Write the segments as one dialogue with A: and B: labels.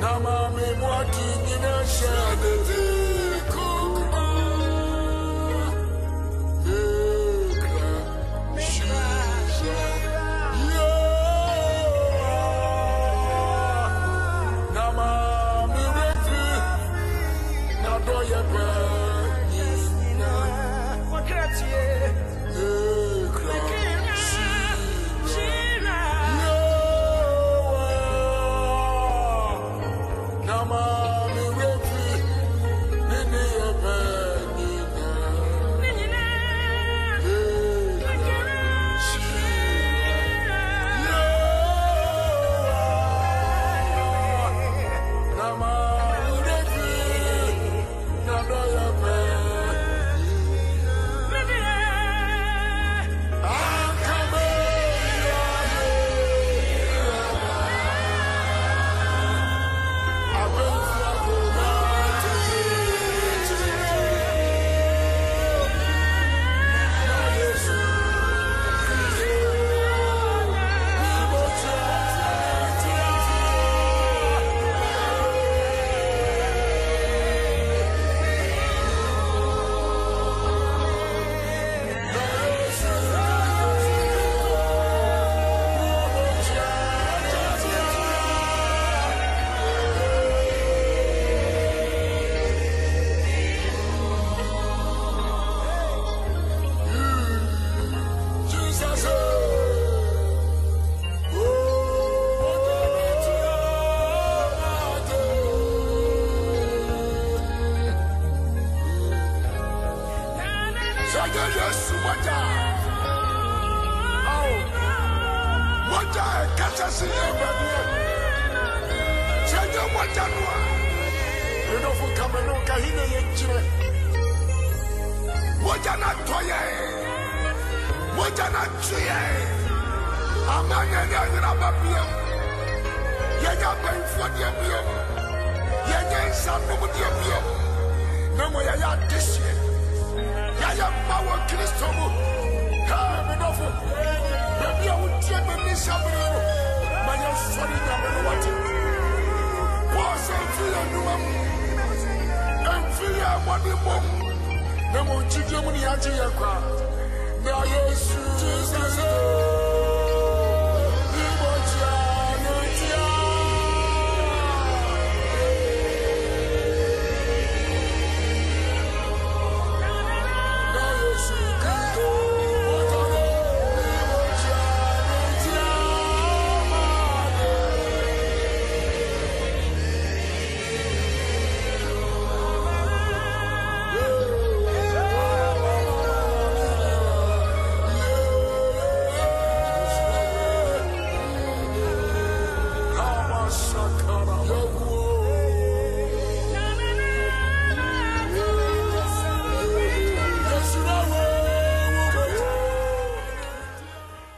A: Namami mwati the shadete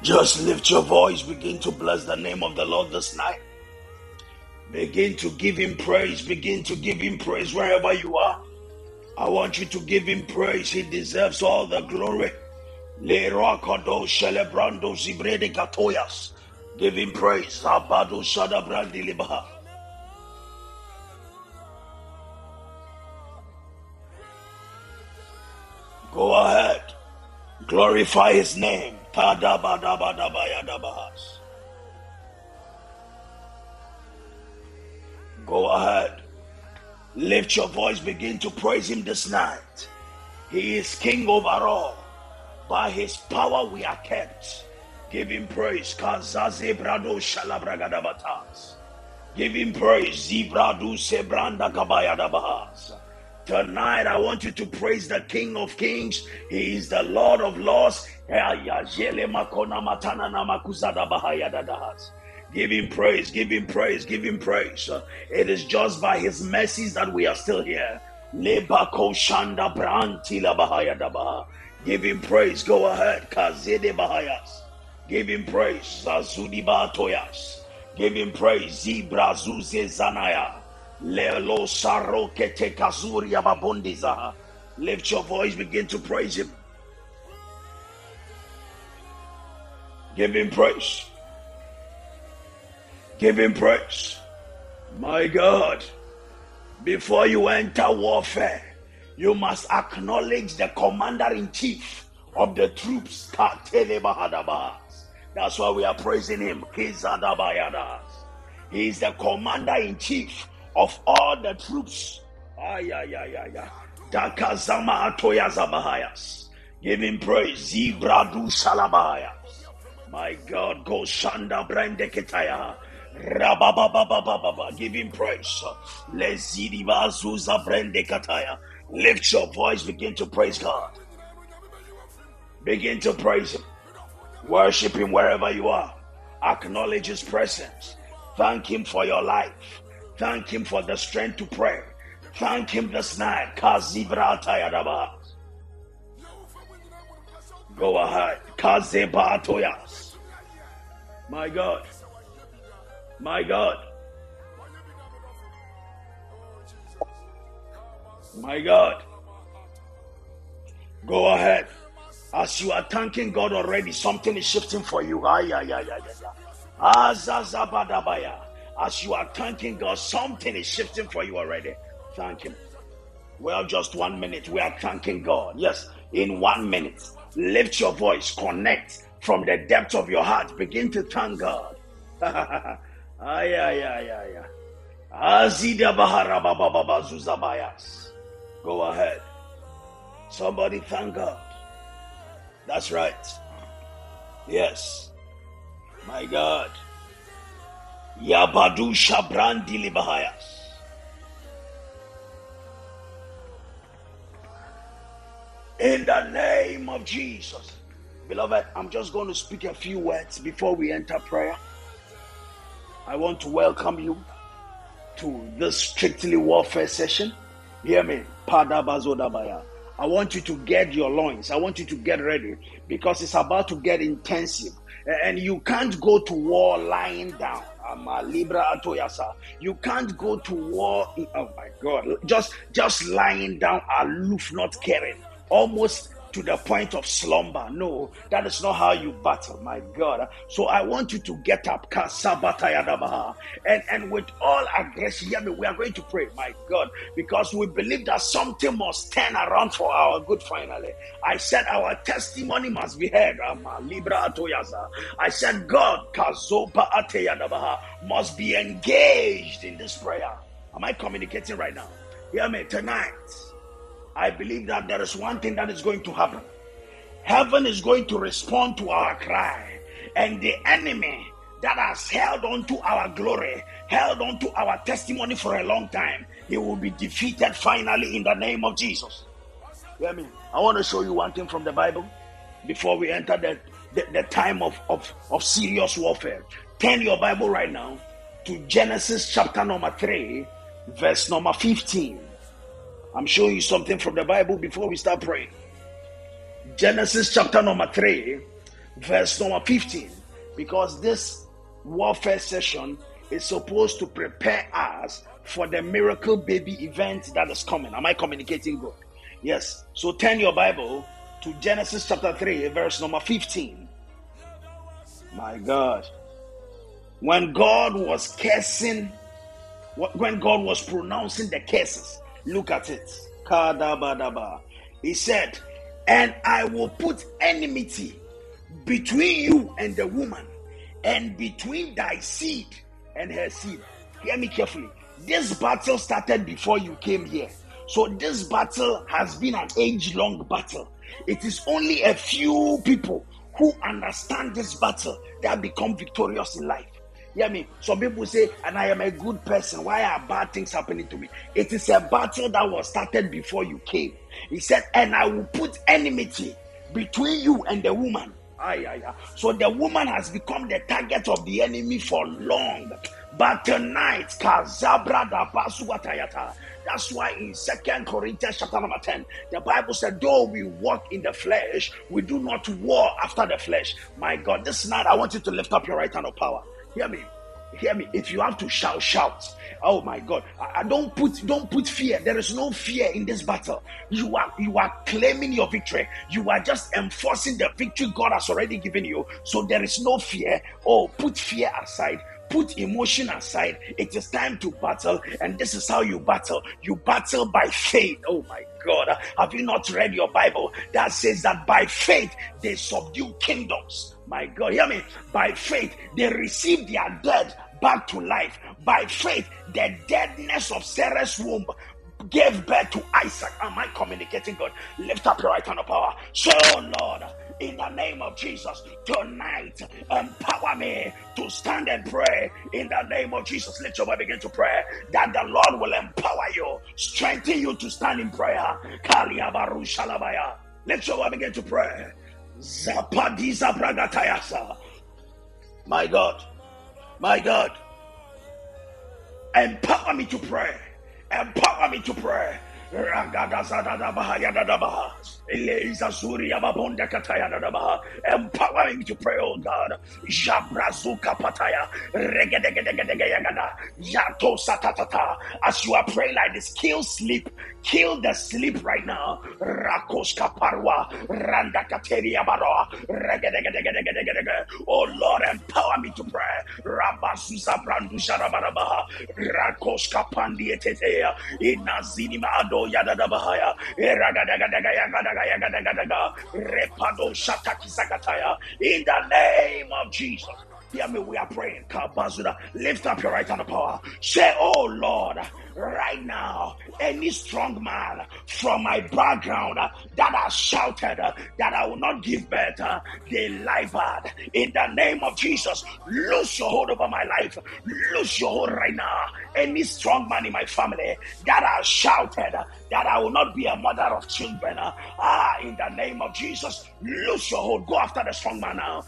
B: Just lift your voice, begin to bless the name of the Lord this night. Begin to give him praise, begin to give him praise wherever you are. I want you to give him praise, he deserves all the glory. Katoyas. Give him praise. Libaha. Go ahead. Glorify his name. Go ahead. Lift your voice, begin to praise him this night. He is king over all. By his power we are kept. Give him praise. Kazaze brado shalabragadabatas. Give him praise. Zibradu sebranda. Tonight, I want you to praise the King of Kings. He is the Lord of Lords. Give him praise, give him praise, give him praise. It is just by his mercies that we are still here. Give him praise. Go ahead. Bahayas. Give him praise. Give him praise. Lift your voice, begin to praise him. Give him praise. Give him praise. My God, before you enter warfare, you must acknowledge the commander in chief of the troops. That's why we are praising him. He is the commander in chief of all the troops. Give him praise. Zibradu salabahayas. My God, go Shanda Brande Ketaya. Rababababababa. Give him praise. Brande Kataya. Lift your voice, begin to praise God. Begin to praise him. Worship him wherever you are. Acknowledge his presence. Thank him for your life. Thank him for the strength to pray. Thank him this night. Go ahead. My God. My God. My God. Go ahead. As you are thanking God already, something is shifting for you. As you are thanking God, something is shifting for you already. Thank Him. Well, just one minute. We are thanking God. Yes, in one minute. Lift your voice, connect from the depths of your heart. Begin to thank God. Go ahead. Somebody thank God. That's right. Yes. My God. Yabadu Shabrandi Libahayas. In the name of Jesus. Beloved, I'm just going to speak a few words before we enter prayer. I want to welcome you to this strictly warfare session. Hear me. I want you to get your loins. I want you to get ready because it's about to get intensive. And you can't go to war lying down. Libra Atoyasa. You can't go to war. Oh my God. Just just lying down, aloof, not caring. Almost to the point of slumber. No, that is not how you battle, my God. So I want you to get up, and, and with all aggression, hear me, we are going to pray, my God, because we believe that something must turn around for our good finally. I said our testimony must be heard. I said God must be engaged in this prayer. Am I communicating right now? Hear me tonight. I believe that there is one thing that is going to happen. Heaven is going to respond to our cry, and the enemy that has held on to our glory, held on to our testimony for a long time, he will be defeated finally in the name of Jesus. Hear me? I want to show you one thing from the Bible before we enter the, the, the time of, of, of serious warfare. Turn your Bible right now to Genesis chapter number 3, verse number 15. I'm showing you something from the Bible before we start praying. Genesis chapter number 3, verse number 15. Because this warfare session is supposed to prepare us for the miracle baby event that is coming. Am I communicating good? Yes. So turn your Bible to Genesis chapter 3, verse number 15. My God. When God was cursing, when God was pronouncing the curses, Look at it. He said, And I will put enmity between you and the woman, and between thy seed and her seed. Hear me carefully. This battle started before you came here. So, this battle has been an age long battle. It is only a few people who understand this battle that become victorious in life. Hear me. Some people say, and I am a good person. Why are bad things happening to me? It is a battle that was started before you came. He said, and I will put enmity between you and the woman. Aye, aye, aye. So the woman has become the target of the enemy for long. But tonight, that's why in Second Corinthians chapter number 10, the Bible said, Though we walk in the flesh, we do not war after the flesh. My God, this night I want you to lift up your right hand of power. Hear me. Hear me. If you have to shout, shout. Oh my God. I, I don't put don't put fear. There is no fear in this battle. You are you are claiming your victory. You are just enforcing the victory God has already given you. So there is no fear. Oh, put fear aside put emotion aside. It is time to battle, and this is how you battle. You battle by faith. Oh my God. Have you not read your Bible that says that by faith they subdue kingdoms? My God, hear me. By faith, they received their dead back to life. By faith, the deadness of Sarah's womb gave birth to Isaac. Am I communicating God? Lift up your right hand of power. So, Lord, in the name of Jesus, tonight, empower me to stand and pray in the name of Jesus. Let your boy begin to pray that the Lord will empower you, strengthen you to stand in prayer. Let your boy begin to pray. Zapadiza Bragatayasa. My God, my God, empower me to pray. Empower me to pray. Empowering to pray, oh God. Jabrazuka Pataya. Regedegedegedegeyagada. Yato Satatata. As you are praying like this, kill sleep. Kill the sleep right now. Rakos Kaparwa. Randa Kateria Baroa. Regedegedegedegedegede. Oh Lord, empower me to pray. Rabasusa Brandu Sharabarabaha. Rakos Kapandi Etetea. Inazini Maado. Rado Yadada Bahaya, Repado Shatakisakataya, in the name of Jesus. Hear me, we are praying. Lift up your right hand of power. Say, Oh Lord, right now. Any strong man from my background that has shouted that I will not give birth, they lie bad. In the name of Jesus, lose your hold over my life. Lose your hold right now. Any strong man in my family that has shouted that I will not be a mother of children. Ah, in the name of Jesus, lose your hold. Go after the strong man now.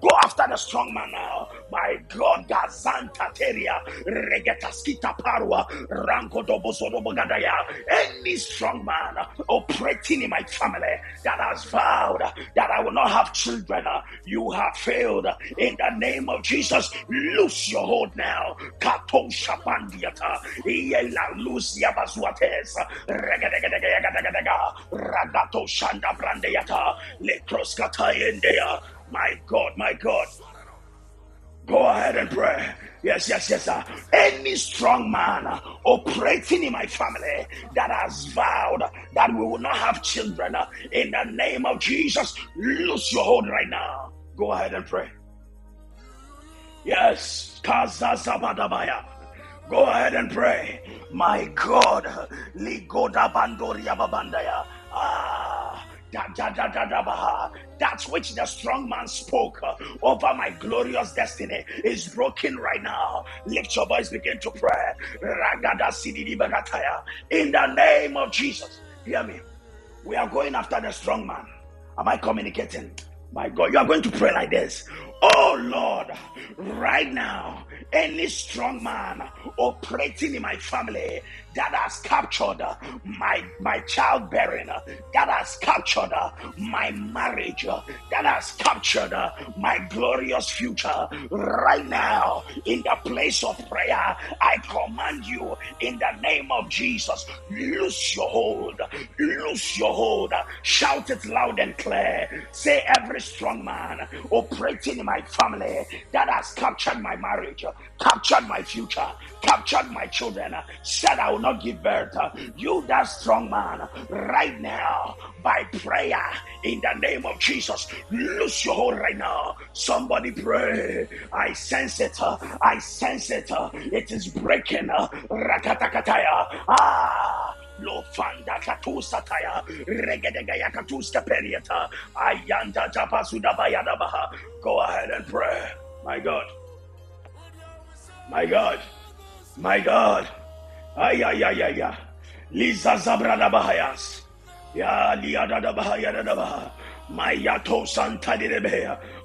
B: Go after the strong man now. My God, Gazanta Teria, Regetaskita Parua, Ranko Dobosodobogadaya. Any strong man operating in my family that has vowed that I will not have children, you have failed. In the name of Jesus, lose your hold now. Kato Shapandiata, Iela Lucia Bazuates, Ragato Shanda Brandeata, Lekroskata India. My God, my God. Go ahead and pray. Yes, yes, yes, sir. Any strong man operating in my family that has vowed that we will not have children in the name of Jesus, lose your hold right now. Go ahead and pray. Yes, kaza Kazazabadabaya. Go ahead and pray. My God, Ligoda Bandoria Babandaya. Ah, da, da, da, da, da. That which the strong man spoke uh, over my glorious destiny is broken right now. Lift your voice, begin to pray. In the name of Jesus. Hear me. We are going after the strong man. Am I communicating? My God, you are going to pray like this. Oh Lord, right now, any strong man operating in my family that has captured uh, my my childbearing, uh, that has captured uh, my marriage, that has captured my glorious future, right now, in the place of prayer, I command you in the name of Jesus, loose your hold, loose your hold, shout it loud and clear. Say every strong man operating in my family that has captured my marriage, captured my future, captured my children, said I will not give birth. You, that strong man, right now, by prayer in the name of Jesus, lose your hold right now. Somebody pray. I sense it. I sense it. It is breaking. Rakatakataya. Ah. Lo fanda katu sataya regedegaya katu steperieta ayanda tapasuda bayada baha. Go ahead and pray. My God. My God. My God. Ay ay ay ay ay. Liza zabrada bahayas. Ya liada da bahaya baha. Mayato Santa de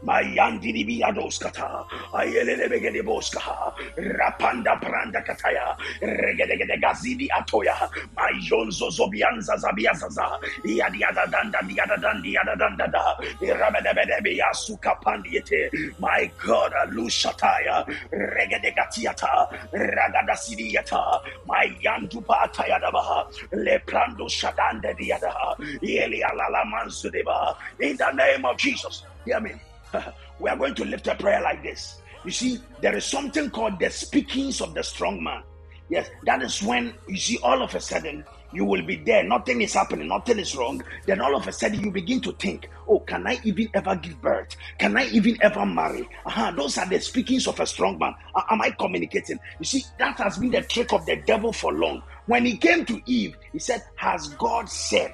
B: Rebea, Mayandi di Biadoskata, Ayele Begede Boska, Rapanda Branda Kataya, Regede Gazidi Atoya, Majonzo Zobianza Zabiazaza, Yadiada Danda, Diada Dandi, Yada Danda, Rabedebedebea Suka Pandiete, my God, Lushataya, Regede Gatiata, Ragada Sidiata, my Yandupa Atayadabaha, Leprando Shadande Diada, Elia Lala Mansudeba, in the name of Jesus. Hear me. we are going to lift a prayer like this. You see, there is something called the speakings of the strong man. Yes, that is when you see all of a sudden you will be there, nothing is happening, nothing is wrong. Then all of a sudden you begin to think, Oh, can I even ever give birth? Can I even ever marry? Uh-huh, those are the speakings of a strong man. Am I communicating? You see, that has been the trick of the devil for long. When he came to Eve, he said, Has God said?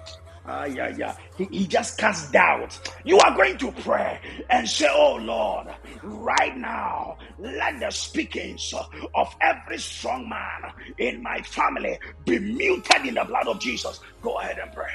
B: Ah, yeah, yeah. He, he just cast doubt. You are going to pray and say, Oh Lord, right now, let the speakings of every strong man in my family be muted in the blood of Jesus. Go ahead and pray.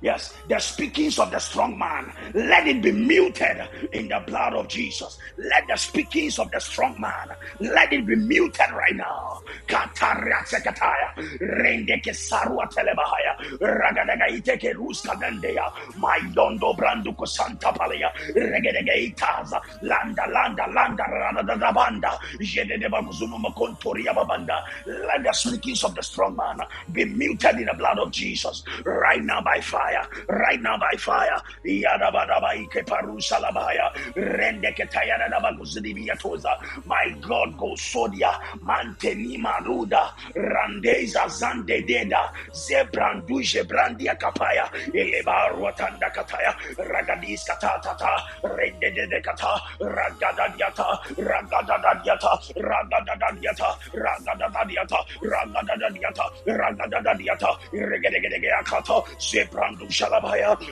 B: Yes, the speakings of the strong man, let it be muted in the blood of Jesus. Let the speakings of the strong man, let it be muted right now. Kataria sekataya, rende ke sarua telebahaya, ragadaga iteke ruska dendeya, mayondo brandu ko santa palaya, regedege itaza, landa landa landa rada da banda, jede de bakuzunu makontoria babanda. Let the speakings of the strong man be muted in the blood of Jesus right now by fire fire. Right now by fire. Yadabadaba ike parusalabaya. Rende ketayana nabaguzidibia toza. My God, go sodia. Mantenima ruda. Randeza zande deda. Zebranduje brandia kapaya. Eleba ruatanda kataya. Ragadis katata. Rende de kata. Ragadadiata. Ragadadiata. Ragadadiata. Ragadadiata. Ragadadiata. Ragadadiata. Regedegedegeakata. Shalabaya.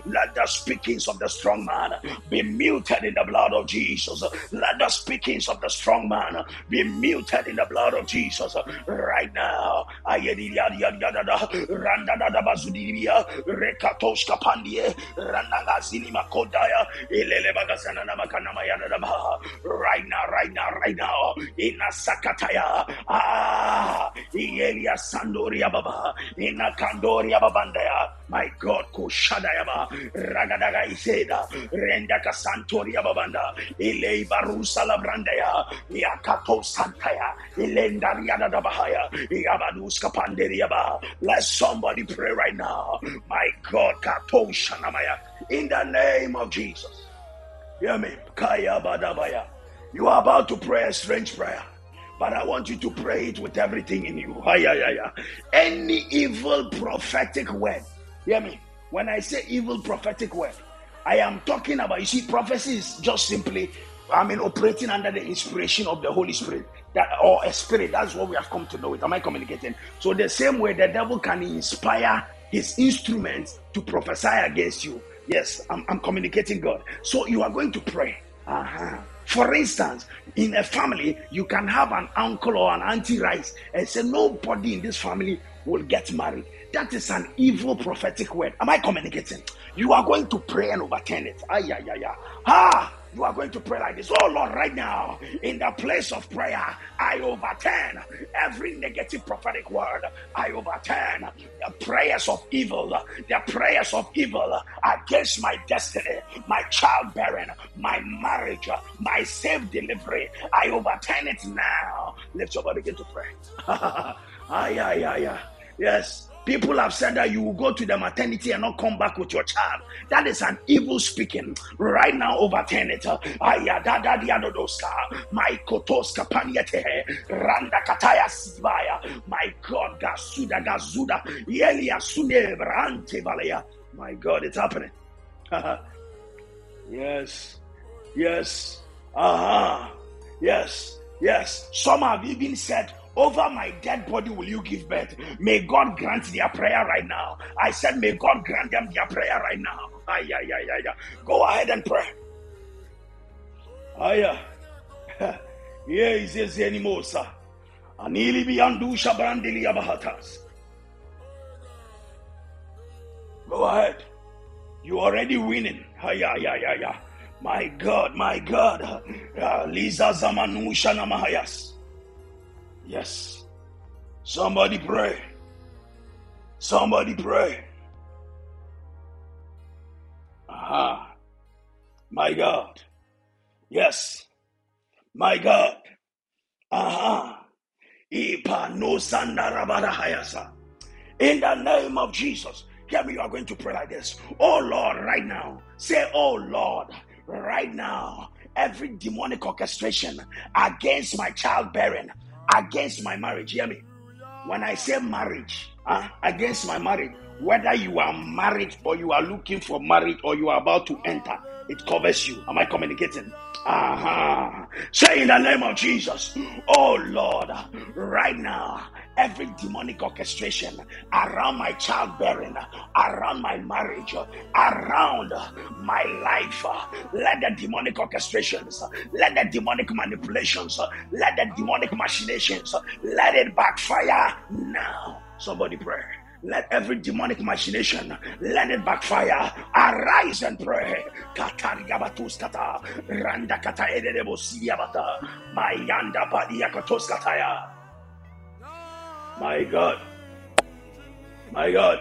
B: Let the speakings of the strong man be muted in the blood of Jesus. Let the speakings of the strong man be muted in the blood of Jesus right now. Randa bazudibia rekatos kapandie randa zini makodaya ilele bagazana na makana mayana right now right now right now ina sakataya ah ielia sandoria baba ina kandoria babandaya my god koshadaya ba ragadaga iseda renda kasantoria babanda ilei barusa labrandaya yakato santaya ilendaria da bahaya yabadus kapanderia ba let somebody pray right now. My god kato shanamaya in the name of jesus. Hear me. Kaya badabaya you are about to pray a strange prayer but I want you to pray it with everything in you. Any evil prophetic word, hear me. When I say evil prophetic word, I am talking about, you see, prophecy is just simply, I mean, operating under the inspiration of the Holy Spirit that or a spirit. That's what we have come to know it. Am I communicating? So, the same way the devil can inspire his instruments to prophesy against you. Yes, I'm, I'm communicating God. So, you are going to pray. Uh-huh. For instance, in a family, you can have an uncle or an auntie rise and say, Nobody in this family will get married. That is an evil prophetic word. Am I communicating? You are going to pray and overturn it. Ay, ay, ay, ay. Ah, you are going to pray like this. Oh Lord, right now, in the place of prayer, I overturn every negative prophetic word. I overturn the prayers of evil, the prayers of evil against my destiny, my childbearing, my marriage, my safe delivery. I overturn it now. Your body, begin to pray. ay, ay, ay, ay. Yes. People have said that you will go to the maternity and not come back with your child. That is an evil speaking. Right now, overturn it. My. My God, gasuda. My God, it's happening. yes. Yes. Uh-huh. Yes. Yes. Some have even said, over my dead body will you give birth. May God grant their prayer right now. I said, May God grant them their prayer right now. Ay, ay, ay, ay, ay. Go ahead and pray. Aya. Yeah, he says anymore, sir. Anili biandu shabrandili abahatas. Go ahead. You already winning. Aya, aya, aya, aya. My God, my God. Uh, Lisa Zamanu Shana Mahayas. Yes. Somebody pray. Somebody pray. Aha. My God. Yes. My God. Aha. In the name of Jesus. Hear me, you are going to pray like this. Oh Lord, right now. Say, Oh Lord, right now. Every demonic orchestration against my childbearing against my marriage. Hear me. When I say marriage, uh, against my marriage, whether you are married or you are looking for marriage or you are about to enter, it covers you. Am I communicating? Uh-huh. Say in the name of Jesus, oh Lord, right now, every demonic orchestration around my childbearing, around my marriage, around my life, let the demonic orchestrations, let the demonic manipulations, let the demonic machinations, let it backfire now. Somebody pray. Let every demonic machination let it backfire. Arise and pray. Randa kata. Mayanda. My God. My God.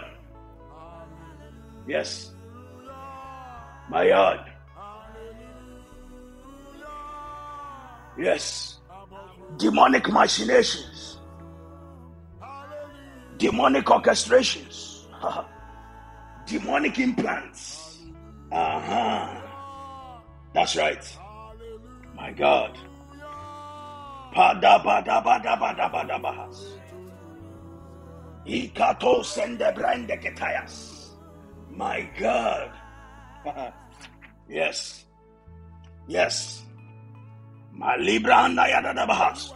B: Yes. My God. Yes. Demonic machinations demonic orchestrations, demonic implants. Uh huh. That's right. My God. Pada Ikato sende brande ketayas. My God. yes. Yes. Malibra yada bahas.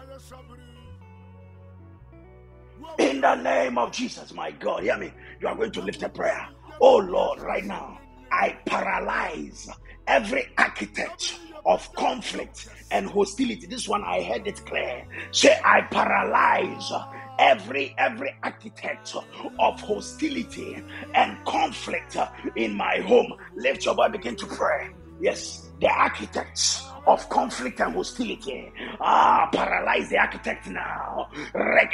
B: In the name of Jesus, my God, hear me. You are going to lift a prayer. Oh Lord, right now, I paralyze every architect of conflict and hostility. This one I heard it clear. Say, I paralyze every every architect of hostility and conflict in my home. Lift your voice, begin to pray. Yes, the architects of conflict and hostility. Ah, paralyze the architect now. I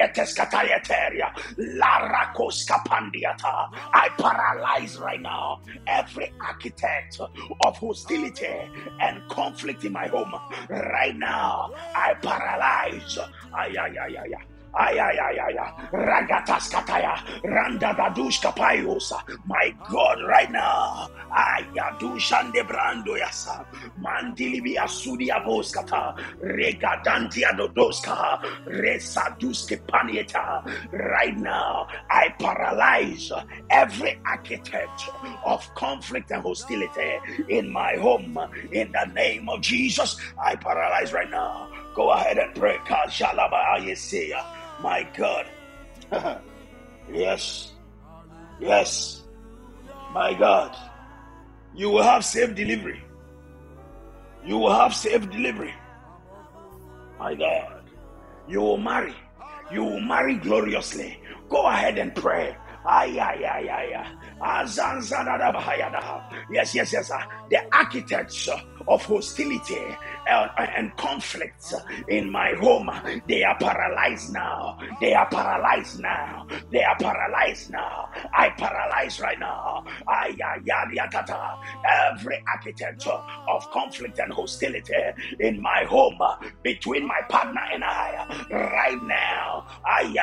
B: paralyze right now every architect of hostility and conflict in my home. Right now, I paralyze. Ay, ay, ay, ay, ay. Ay, ay, ay, ay, ay. Ragatas kataya. Randa dadush kapayosa. My God, right now. Ayadushande brando yasa. Mandilibi asudi aboskata. Regadantia dodoska. Resaduske panieta. Right now, I paralyze every architect of conflict and hostility in my home. In the name of Jesus, I paralyze right now. Go ahead and pray. My God. yes. Yes. My God. You will have safe delivery. You will have safe delivery. My God. You will marry. You will marry gloriously. Go ahead and pray. Yes, yes, yes. The architects of hostility and, conflicts in my home, they are paralyzed now. They are paralyzed now. They are paralyzed now. I paralyze right now. Every architecture of conflict and hostility in my home between my partner and I right now. Ay,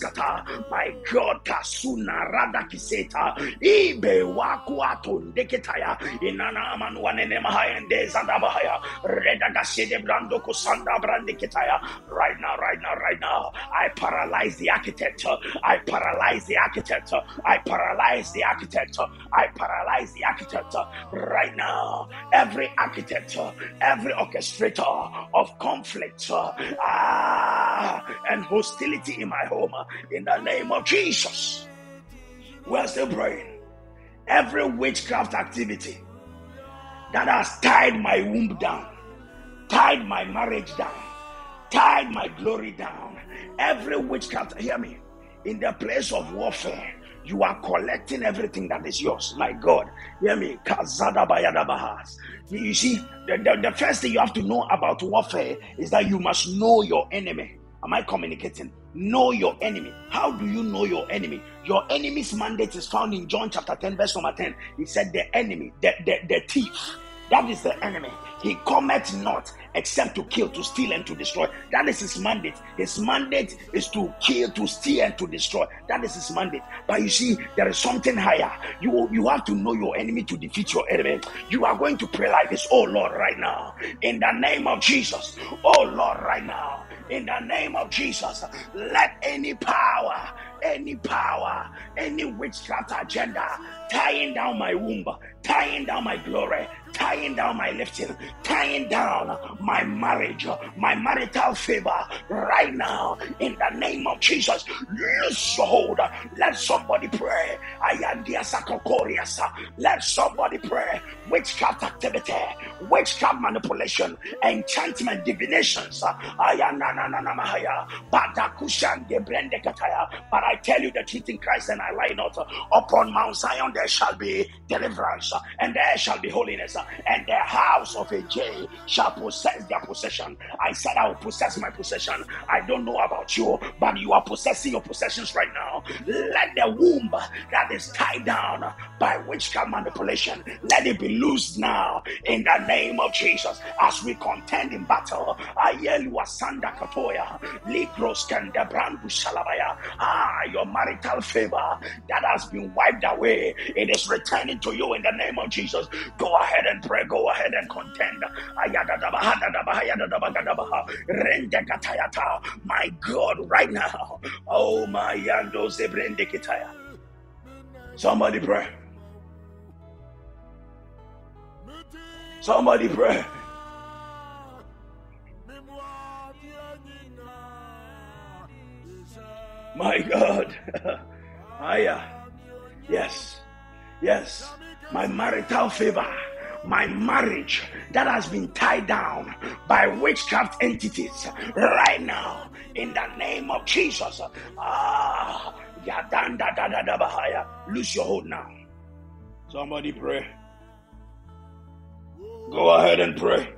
B: diabonskata. My God, kasuna rada kiseta. Ibe wakuato ndeketaya. Inana amanuanene mahayende zandabahaya. Redaga sede brando kusanda brandeketaya. Right now, right now, right now. I paralyze the architect. I paralyze the architect. I paralyze the architect. I paralyze the architect right now. Every architect, every orchestrator of conflict ah, and hostility in my home, in the name of Jesus. We're still praying. Every witchcraft activity that has tied my womb down, tied my marriage down, tied my glory down. Every witchcraft, hear me, in the place of warfare, you are collecting everything that is yours. My God, hear me. You see, the, the, the first thing you have to know about warfare is that you must know your enemy. Am I communicating? Know your enemy. How do you know your enemy? Your enemy's mandate is found in John chapter 10, verse number 10. He said, The enemy, the, the, the thief, that is the enemy. He cometh not except to kill, to steal, and to destroy. That is his mandate. His mandate is to kill, to steal, and to destroy. That is his mandate. But you see, there is something higher. You, you have to know your enemy to defeat your enemy. You are going to pray like this, oh Lord, right now. In the name of Jesus. Oh Lord, right now in the name of Jesus. Let any power, any power, any witchcraft agenda tying down my womb, tying down my glory, tying down my lifting, tying down my marriage, my marital favor right now in the name of Jesus. Loose hold. Let somebody pray. I am the sacrocharias. Let somebody pray. Witchcraft activity, witchcraft manipulation, enchantment, divinations. But I tell you the truth in Christ and I lie not. Upon Mount Zion there shall be deliverance and there shall be holiness and the house of Jacob shall possess their possession. I said, I will possess my possession. I don't know about you, but you are possessing your possessions right now. Let the womb that is tied down by witchcraft manipulation, let it be loosed now in the name of Jesus as we contend in battle. Ayelu Asanda Katoya, Ligros Kandabrandu Salabaya. Ah, your marital favor that has been wiped away, it is returning to you in the name of Jesus. Go ahead and pray, go ahead and contend. My God, right now. Oh, my Yando Zebrende Kitaya. Somebody pray. Somebody pray. My God. Aya. Yes. Yes. My marital favor. My marriage that has been tied down by witchcraft entities right now in the name of Jesus. Ah. Lose your hold now. Somebody pray. Go ahead and pray.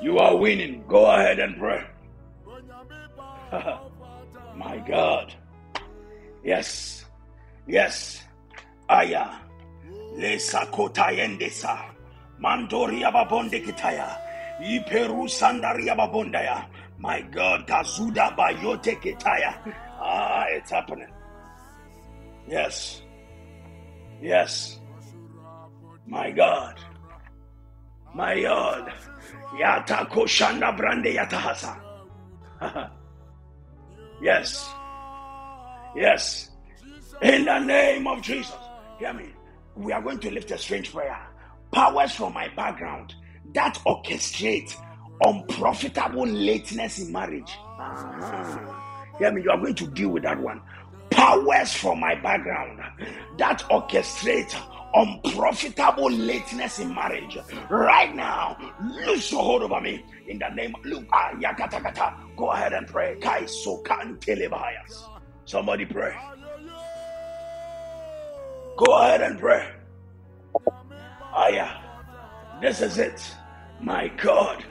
B: You are winning. Go ahead and pray. My God. Yes. Yes. Aya. Lesa kotayendesa. Mandoria babonde kitaya. Iperu sandaria babondaya. My God. Kazuda bayote kitaya. Ah, it's happening. Yes. Yes. My God. My God. Yata koshanda brande yatahasa. yes. Yes. In the name of Jesus. Hear me. We are going to lift a strange prayer. Powers from my background that orchestrate unprofitable lateness in marriage. Ah. Hear me. You are going to deal with that one. Powers from my background that orchestrate unprofitable lateness in marriage right now lose your hold over me in the name of Luke ah, yakatakata. go ahead and pray kai sokan telebahayas somebody pray go ahead and pray. Ah yeah this is it. My god.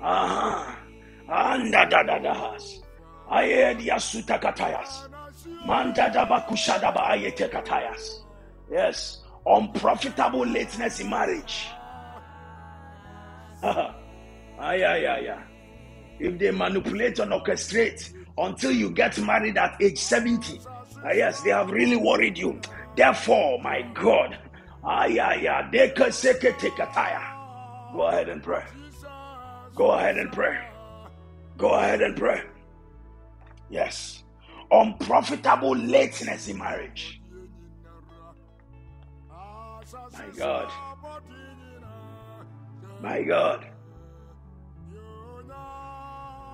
B: Uh-huh anda da da da has. Ayedia sutakatayas manda da bakushada ba ayete katayas. Yes unprofitable lateness in marriage. ah, yeah, yeah. If they manipulate and orchestrate until you get married at age 70, ah, yes, they have really worried you. Therefore, my God. Go ahead and pray. Go ahead and pray. Go ahead and pray. Yes. Unprofitable lateness in marriage. My God. My God.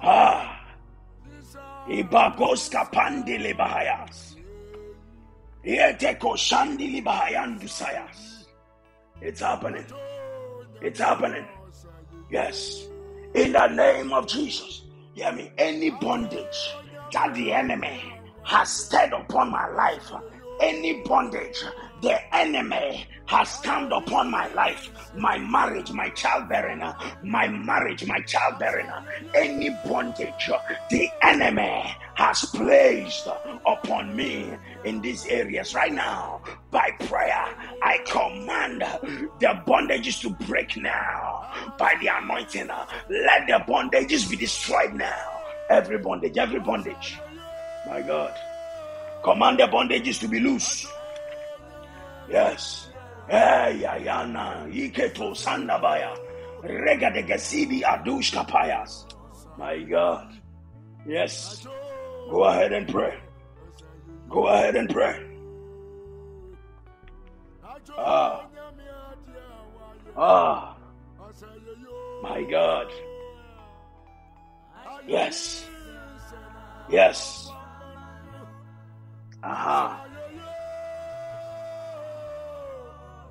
B: Ah. Ibagos kapandile bahayas. It's happening. It's happening. Yes. In the name of Jesus. Hear me. Any bondage that the enemy has stirred upon my life, any bondage the enemy has come upon my life, my marriage, my childbearing, my marriage, my childbearing, any bondage the enemy has placed upon me in these areas right now, by prayer, I command the bondages to break now by the anointing. Let the bondages be destroyed now. Every bondage, every bondage. My God. Command the bondages to be loose Yes. Iketo Sandabaya, Rega de. My God. Yes. Go ahead and pray. Go ahead and pray. Ah. Ah. My God. Yes. Yes. Aha.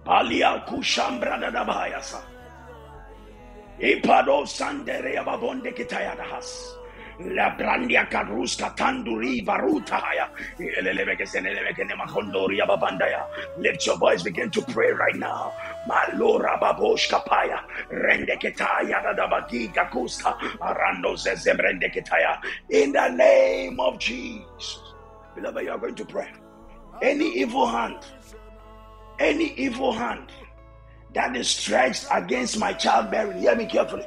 B: Alia kushambra da dabayasa. Ipado sandere ababonde kitayadahas. La brandia karuska tanduri varutaya. Lift your voice, begin to pray right now. Malora babosh kapaya. Rendeketaya dadabagi gakuska. Arando zezemrendeketaya. In the name of Jesus. Beloved, you are going to pray. Any evil hand, any evil hand that is stretched against my childbearing, hear me carefully.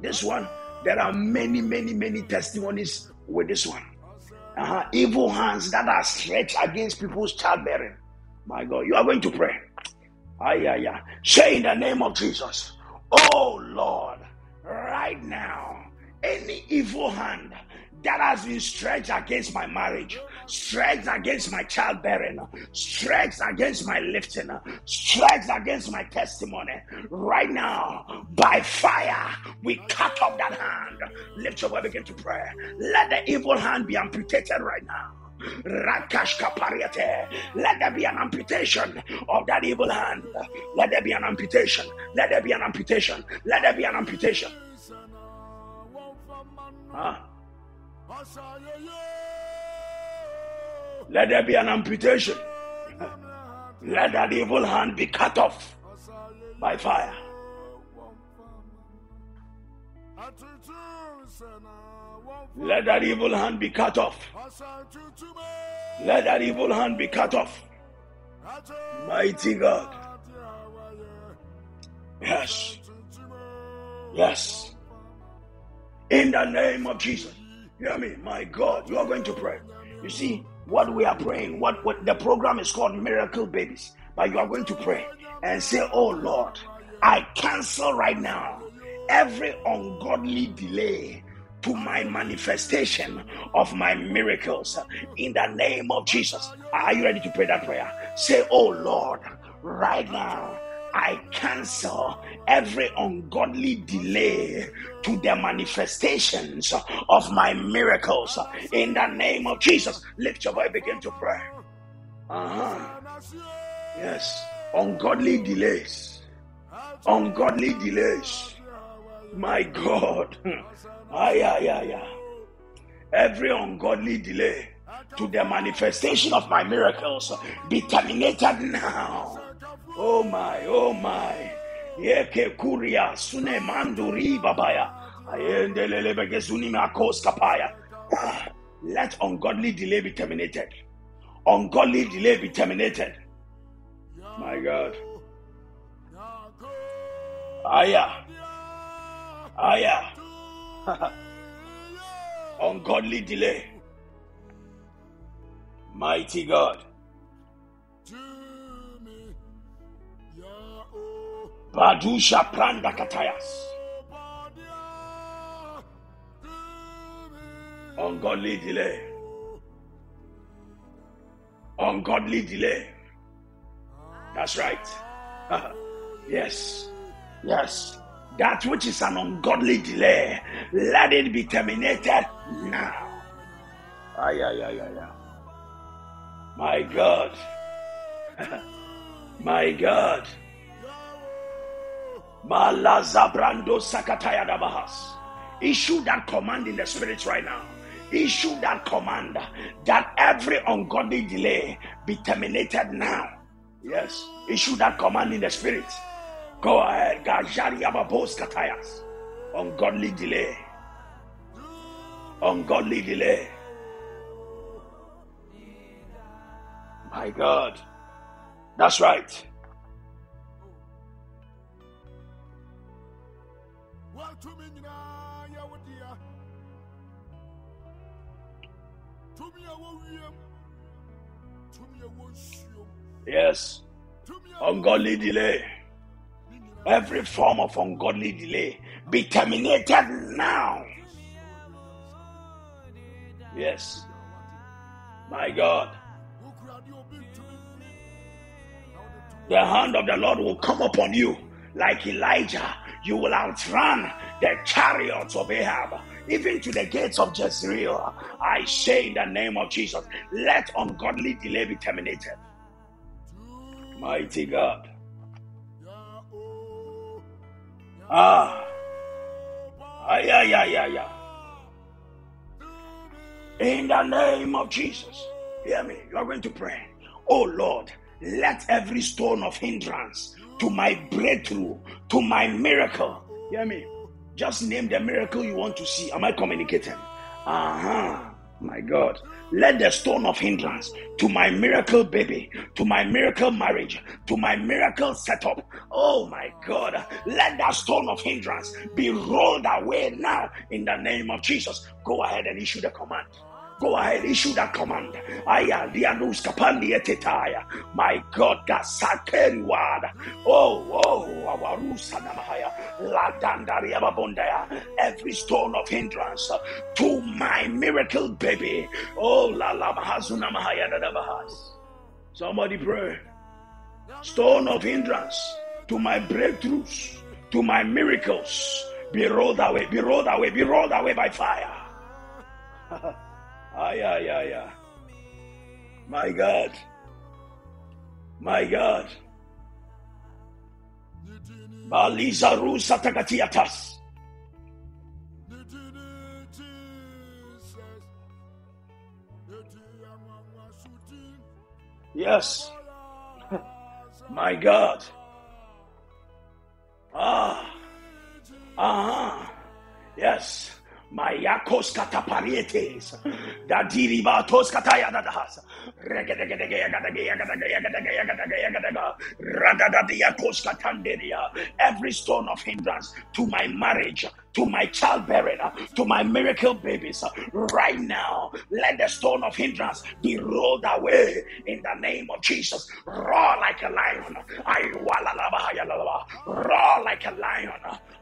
B: This one, there are many, many, many testimonies with this one. Uh-huh. Evil hands that are stretched against people's childbearing. My God, you are going to pray. Ah, yeah, yeah. Say in the name of Jesus, Oh Lord, right now, any evil hand that has been stretched against my marriage, stretched against my childbearing, stretched against my lifting, stretched against my testimony. Right now, by fire, we cut off that hand. Lift your voice, begin to pray. Let the evil hand be amputated right now. Rakashka pariate. Let there be an amputation of that evil hand. Let there be an amputation. Let there be an amputation. Let there be an amputation. Ah. Let there be an amputation. Let that evil hand be cut off by fire. Let that evil hand be cut off. Let that evil hand be cut off. Mighty God. Yes. Yes. In the name of Jesus. Hear me, my God. You are going to pray. You see, what we are praying, what, what the program is called Miracle Babies. But you are going to pray and say, Oh Lord, I cancel right now every ungodly delay to my manifestation of my miracles in the name of Jesus. Are you ready to pray that prayer? Say, Oh Lord, right now. I cancel every ungodly delay to the manifestations of my miracles in the name of Jesus. Lift your voice, begin to pray. Uh-huh. Yes, ungodly delays, ungodly delays. My God, ah, yeah, yeah, yeah. Every ungodly delay to the manifestation of my miracles be terminated now Oh my, oh my. Yeke kuria sune manduri babaya. Ayendelele begezuni makos kapaya. Ah, let ungodly delay be terminated. Ungodly delay be terminated. My God. Aya. Aya. ungodly delay. Mighty God. Badusha Pranda Katayas. Ungodly delay. Ungodly delay. That's right. yes. Yes. That which is an ungodly delay, let it be terminated now. Ay, ay, ay, ay, ay. My God. My God. Malazabrando Sakataya Dabahas. Issue that command in the spirit right now. Issue that command that every ungodly delay be terminated now. Yes. Issue that command in the spirit. Go ahead. Gajari Ababos Katayas. Ungodly delay. Ungodly delay. My God. That's right. Yes. Ungodly delay. Every form of ungodly delay be terminated now. Yes. My God. The hand of the Lord will come upon you like Elijah. You will outrun the chariots of Ahab even to the gates of Jezreel. I say in the name of Jesus, let ungodly delay be terminated. Mighty God. Ah. Ah, yeah, yeah, yeah, yeah. In the name of Jesus. Hear me. You are going to pray. Oh Lord, let every stone of hindrance to my breakthrough, to my miracle. Hear me. Just name the miracle you want to see. Am I communicating? Uh huh. My God, let the stone of hindrance to my miracle baby, to my miracle marriage, to my miracle setup. Oh my God, let that stone of hindrance be rolled away now in the name of Jesus. Go ahead and issue the command. Go ahead, issue that command. Aya dianus kapandi etetaya. My God, gasakeri word. Oh, oh, awarusa namahaya. La dandaria babondaya. Every stone of hindrance to my miracle baby. Oh, la la mahazuna mahaya dadabahas. Somebody pray. Stone of hindrance to my breakthroughs, to my miracles. Be rolled away, be rolled away, be rolled away by fire. Ay, ay, ay, ay. My God. My God. Baliza rusa takatiatas. Yes. My God. Ah. Ah. Yes. Mayakos kataparietes. Dadiri batos kataya dadahas. Every stone of hindrance to my marriage, to my childbearing, to my miracle babies, right now, let the stone of hindrance be rolled away in the name of Jesus. Roar like a lion. Roar like a lion.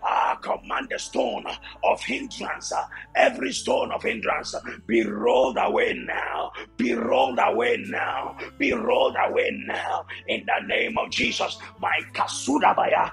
B: Ah, command the stone of hindrance, every stone of hindrance, be rolled away now. Be rolled away now. Be rolled away now. In the name of Jesus. My kasudabaya,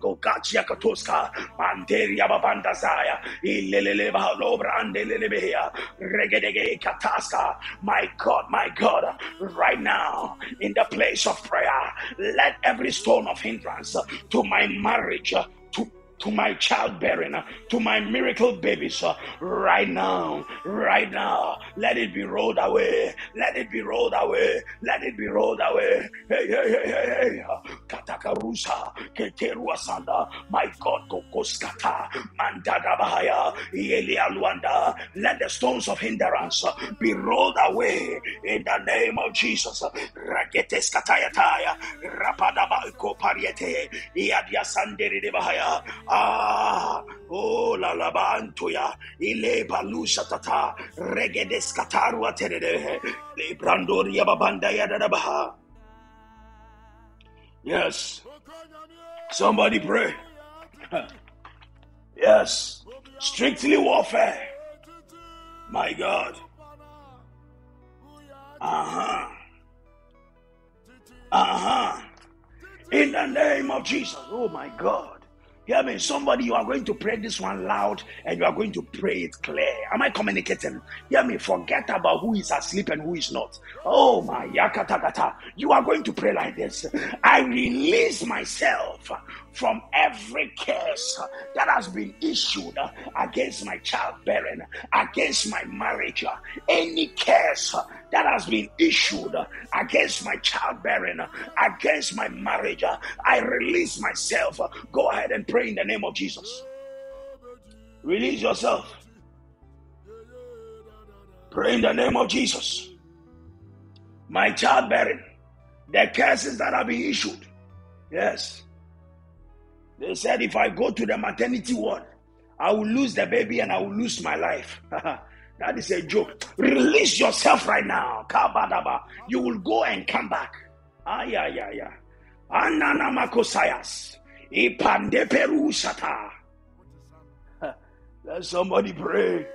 B: go gachia katoska, manderia babanda zaya, ileleleba lobra regedege kataska, my God, my God, right now, in the place of prayer, let every stone of hindrance to my marriage, to to my childbearing, uh, to my miracle babies, uh, right now, right now. Let it be rolled away. Let it be rolled away. Let it be rolled away. Hey, hey, hey, hey, hey. Katakarusa, Keteruasanda, my God, Kokoskata, Mandada Bahaya, Yelia Luanda. Let the stones of hindrance uh, be rolled away in the name of Jesus. Raketes Katayataya, Rapadaba Kopariete, Iadia Sanderi de Bahaya. Ah, oh la la bantuya, ile balusha tata, regedes katarua terede, le brandoria babanda yadadabaha. Yes, somebody pray. Yes, strictly warfare. My God. Uh huh. Uh huh. In the name of Jesus. Oh my God. Hear me, somebody, you are going to pray this one loud and you are going to pray it clear. Am I communicating? Hear me, forget about who is asleep and who is not. Oh my yakatagata. You are going to pray like this. I release myself from every curse that has been issued against my childbearing, against my marriage, any curse that has been issued against my childbearing, against my marriage, I release myself. Go ahead and pray in the name of Jesus. Release yourself. Pray in the name of Jesus. My childbearing, the curses that have been issued. Yes. They said if I go to the maternity ward, I will lose the baby and I will lose my life. that is a joke. Release yourself right now. Kabadaba. You will go and come back. Ah, yeah, yeah, yeah. Anana makosayas. Ipande perusata. Let somebody pray.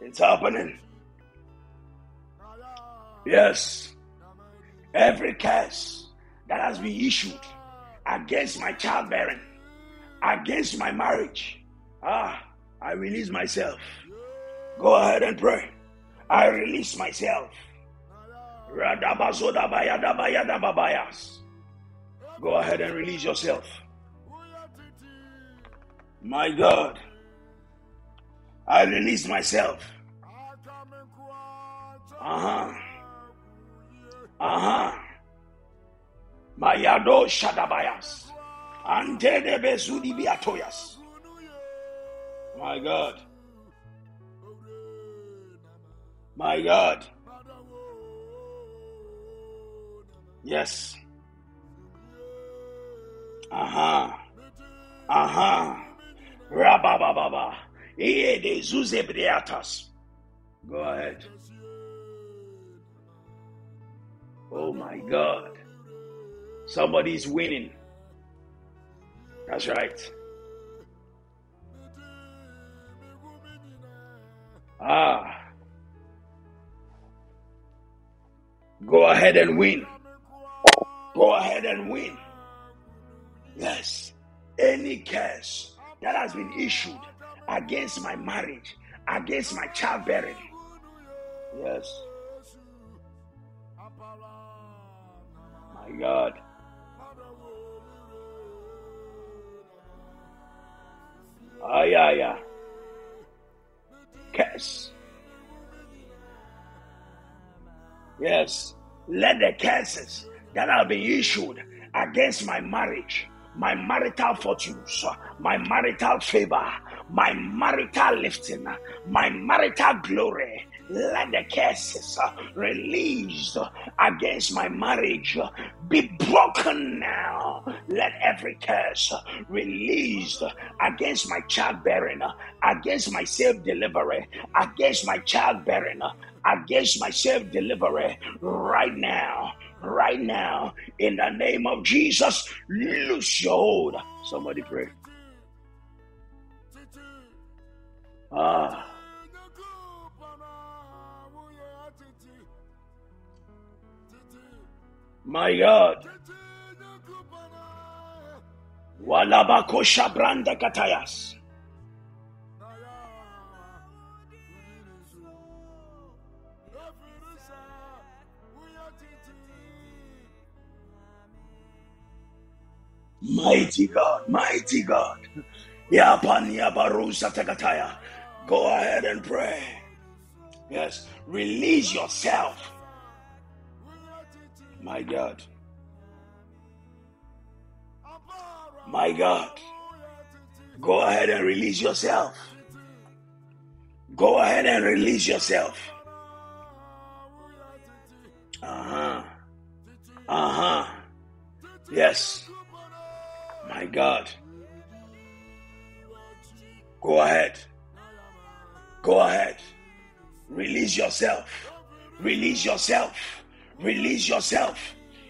B: It's happening. Yes. Every curse that has been issued against my childbearing, against my marriage, ah, I release myself. Go ahead and pray. I release myself. Go ahead and release yourself. My God, I release myself. Uh huh. Uh huh. Mayado Shadabayas. Ante de Bezudi Biatoyas. My God. My God. Yes. Uh huh. Rabababa. Go ahead. Oh my God. Somebody's winning. That's right. Ah. Go ahead and win. Go ahead and win. Yes. Any curse that has been issued against my marriage, against my childbearing. Yes. My God. Ah, yeah, yeah. Curse. Yes. Let the curses that have been issued against my marriage, my marital fortunes, my marital favor, my marital lifting, my marital glory. Let the curses released against my marriage be broken now. Let every curse released against my childbearing, against my self delivery, against my childbearing, against my self delivery right now right now in the name of Jesus. Loose your hold. Somebody pray. Ah. My God. Walabakosha branda katayas. Mighty God, mighty God. Yapania barusa takataya. Go ahead and pray. Yes, release yourself. My God. My God. Go ahead and release yourself. Go ahead and release yourself. Uh huh. Uh huh. Yes. My God. Go ahead. Go ahead. Release yourself. Release yourself. Release yourself.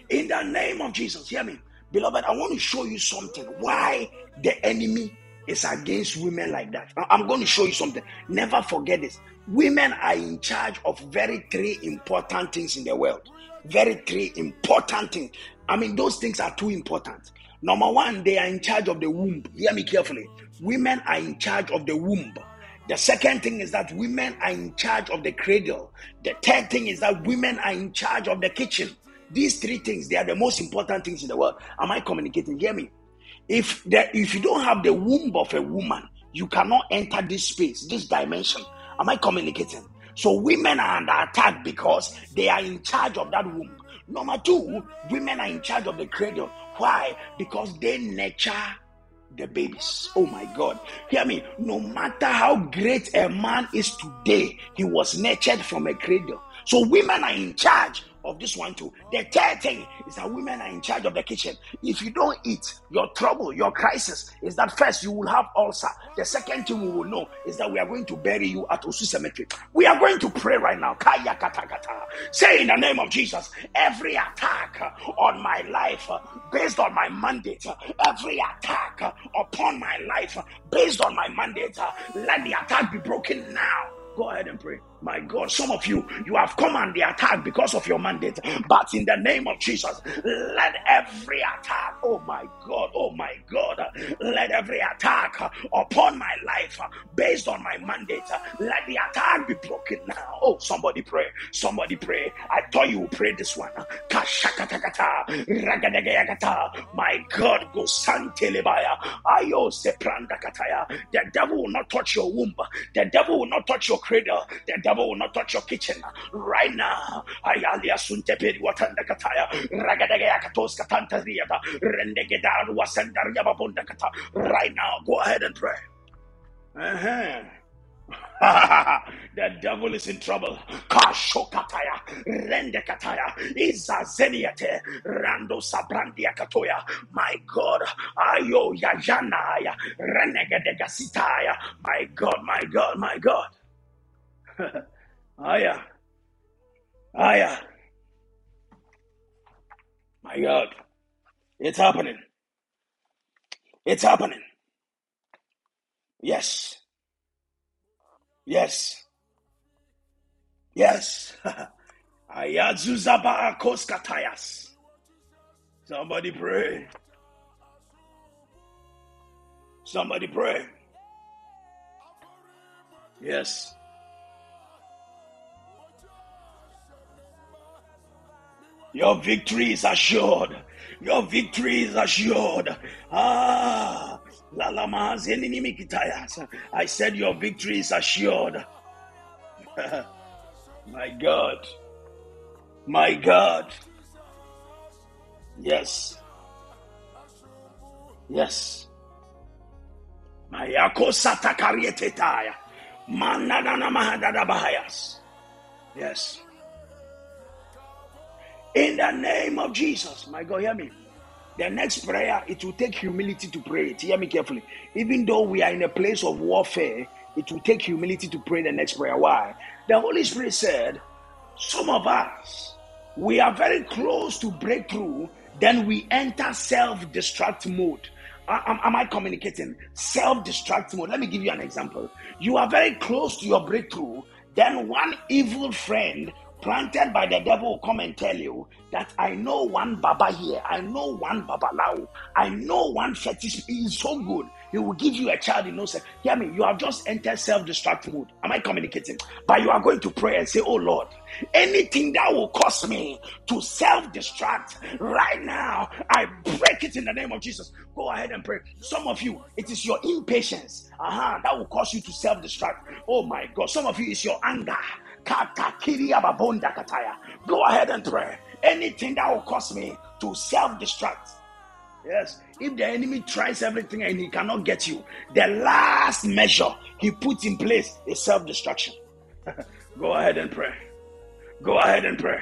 B: In the name of Jesus. Hear me. Beloved, I want to show you something. Why the enemy is against women like that. I'm going to show you something. Never forget this. Women are in charge of very three important things in the world. Very three important things. I mean, those things are too important. Number one, they are in charge of the womb. Hear me carefully. Women are in charge of the womb. The second thing is that women are in charge of the cradle. The third thing is that women are in charge of the kitchen. These three things, they are the most important things in the world. Am I communicating? Hear me. If the, if you don't have the womb of a woman, you cannot enter this space, this dimension. Am I communicating? So women are under attack because they are in charge of that womb. Number two, women are in charge of the cradle. Why? Because they nurture the babies. Oh my God. Hear me. No matter how great a man is today, he was nurtured from a cradle. So women are in charge of this one too. The third thing is that women are in charge of the kitchen. If you don't eat, your trouble, your crisis is that first you will have ulcer. The second thing we will know is that we are going to bury you at Osu Cemetery. We are going to pray right now. Kaya kata kata. Say in the name of Jesus, every attack on my life based on my mandate, every attack upon my life based on my mandate, let the attack be broken now. Go ahead and pray. My God, some of you, you have come on the attack because of your mandate. But in the name of Jesus, let every attack, oh my God, oh my God, let every attack upon my life based on my mandate, let the attack be broken now. Oh, somebody pray, somebody pray. I thought you would pray this one. My God, go santelebaya. Ayo sepranda kataya. The devil will not touch your womb. The devil will not touch your cradle. The devil will not touch your kitchen. Right now. Ayalia sunte peri watanda kataya. Ragadagaya katos. Right now. Go ahead and pray. Uh-huh. the devil is in trouble. Rando Sabrandia Katoya. My God, Ayo. My God, my God, my God. Aya, Aya. My God, it's happening. It's happening. Yes. Yes. Yes. Ayazuzaba Koskatayas. Somebody pray. Somebody pray. Yes. Your victory is assured. Your victory is assured. Ah, enemy kitayas. I said your victory is assured. My God. My God. Yes. Yes. Satakarietaya. Manadana mahadada bahayas. Yes. In the name of Jesus. My God, hear me. The next prayer, it will take humility to pray it. Hear me carefully. Even though we are in a place of warfare, it will take humility to pray the next prayer. Why? The Holy Spirit said, Some of us, we are very close to breakthrough, then we enter self destruct mode. Am, am I communicating? Self destruct mode. Let me give you an example. You are very close to your breakthrough, then one evil friend planted by the devil will come and tell you that I know one Baba here, I know one Babalawo, I know one fetish. Is so good. He will give you a child, in no Say, hear me, you have just entered self-destruct mode. Am I communicating? But you are going to pray and say, Oh Lord, anything that will cause me to self-destruct right now, I break it in the name of Jesus. Go ahead and pray. Some of you, it is your impatience uh-huh, that will cause you to self-destruct. Oh my God. Some of you, it's your anger. Go ahead and pray. Anything that will cause me to self destruct. Yes, if the enemy tries everything and he cannot get you, the last measure he puts in place is self destruction. Go ahead and pray. Go ahead and pray.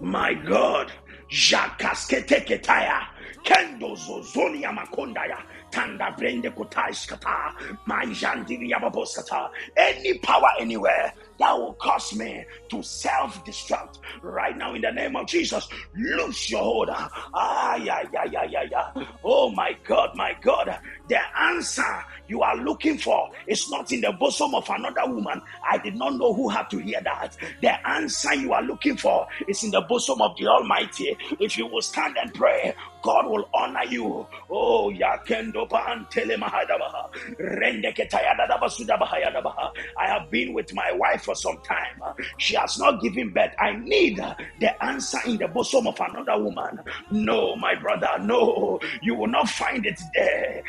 B: My God, Jakaskete Ketaya, Kendo Zozonia Makondaya, Tanda Brende Kotaiskata, Manjandiri Yababoskata, any power anywhere that will cause me to self destruct right now in the name of Jesus. Loose your hold. Ah, yeah, yeah, yeah, yeah, yeah. Oh my God, my God. The answer you are looking for is not in the bosom of another woman. I did not know who had to hear that. The answer you are looking for is in the bosom of the Almighty. If you will stand and pray, God will honor you. Oh, Yakendo I have been with my wife for some time. She has not given birth. I need the answer in the bosom of another woman. No, my brother, no. You will not find it there.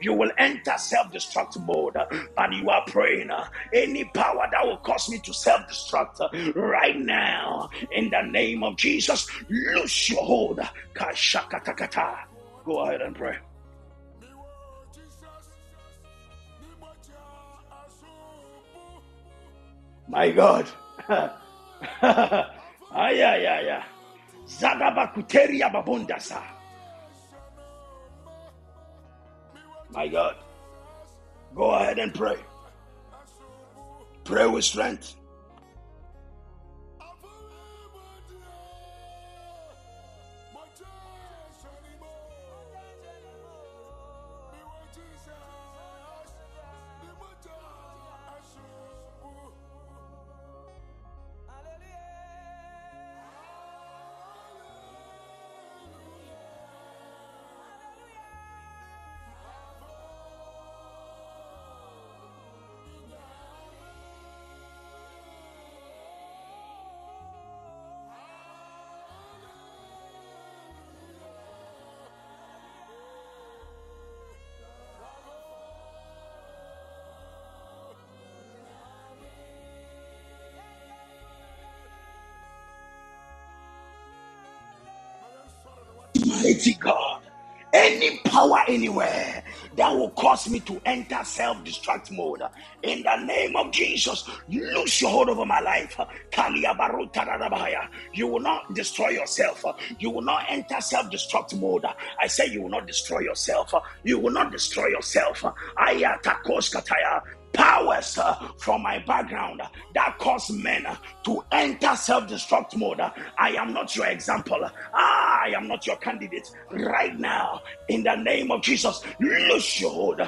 B: You will enter self destruct mode, and you are praying. Any power that will cause me to self destruct right now, in the name of Jesus, loose your hold. Go ahead and pray. My God. ay, ay, ay, ay. Zadabakuteria babundasa. My God. Go ahead and pray. Pray with strength. Almighty God. Any power anywhere that will cause me to enter self destruct mode in the name of Jesus, lose your hold over my life. You will not destroy yourself, you will not enter self destruct mode. I say you will not destroy yourself, you will not destroy yourself. Powers uh, from my background that cause men uh, to enter self-destruct mode. Uh, I am not your example. I am not your candidate right now. In the name of Jesus, loose your hold.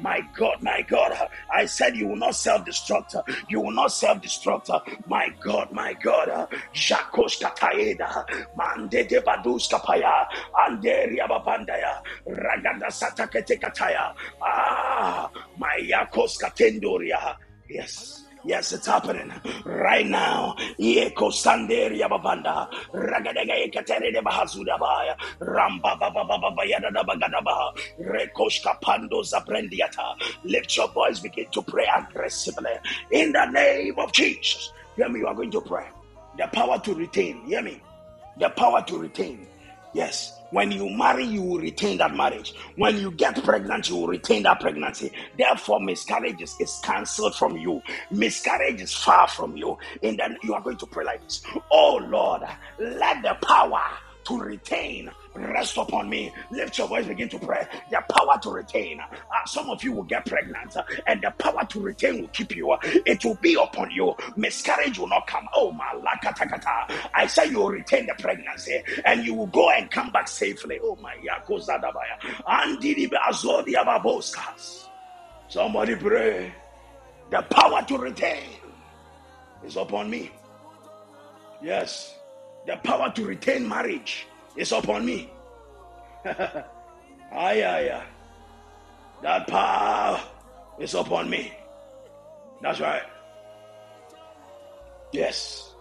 B: My God, my God, I said you will not self-destruct. You will not self-destruct. My God, my God. Jakos kataeda, mandede badus kapaya, anderia babandaya, ragada satake Tekataya. Ah, my Yakos Katendoria. Yes. Yes, it's happening right now. Yeko sanderia babanda. Ragadega ekatere de bahazuda baya. Ramba baba baba bayada da bagada baha. Rekoshka pando zabrendiata. Lift your voice, begin to pray aggressively. In the name of Jesus. Hear me, you are going to pray. The power to retain. Hear me. The power to retain. Yes. When you marry, you will retain that marriage. When you get pregnant, you will retain that pregnancy. Therefore, miscarriage is, is cancelled from you. Miscarriage is far from you. And then you are going to pray like this Oh Lord, let the power to retain rest upon me. Lift your voice, begin to pray. The power to retain. Uh, some of you will get pregnant, uh, and the power to retain will keep you. It will be upon you. Miscarriage will not come. Oh my lakatakata. I say you will retain the pregnancy, and you will go and come back safely. Oh my yakozadabaya. Andidibe azodia baboskas. Somebody pray. The power to retain is upon me. Yes. The power to retain marriage is upon me. ay, ay, ay. That power is upon me. That's right. Yes.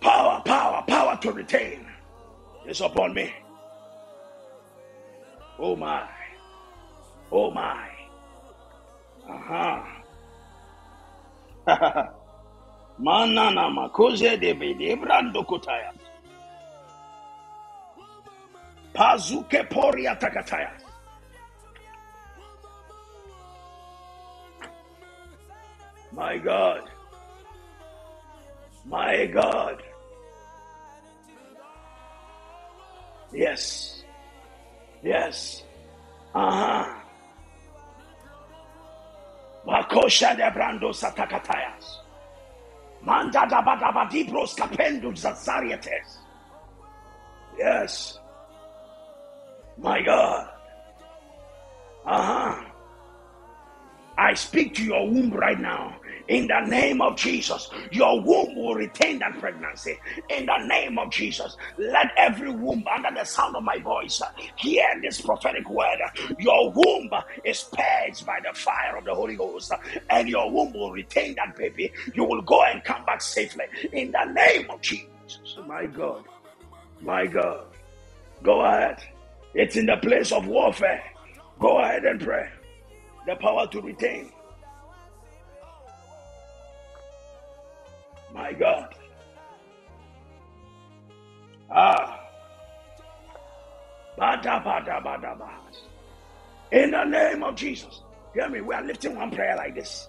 B: Power, power, power to retain is upon me. Oh my. Oh my. Uh huh. Manana makoze de bede brando. Pazuke poria takataya. My God. My God. Yes. Yes. Uh-huh. Makosha de brando satakatayas. Manda da badabadibros capendo zazarietes. Yes. My God. Uh huh. I speak to your womb right now. In the name of Jesus, your womb will retain that pregnancy. In the name of Jesus, let every womb under the sound of my voice hear this prophetic word. Your womb is purged by the fire of the Holy Ghost, and your womb will retain that baby. You will go and come back safely. In the name of Jesus. My God. My God. Go ahead. It's in the place of warfare. Go ahead and pray. The power to retain. My God. Ah. In the name of Jesus. Hear me. We are lifting one prayer like this.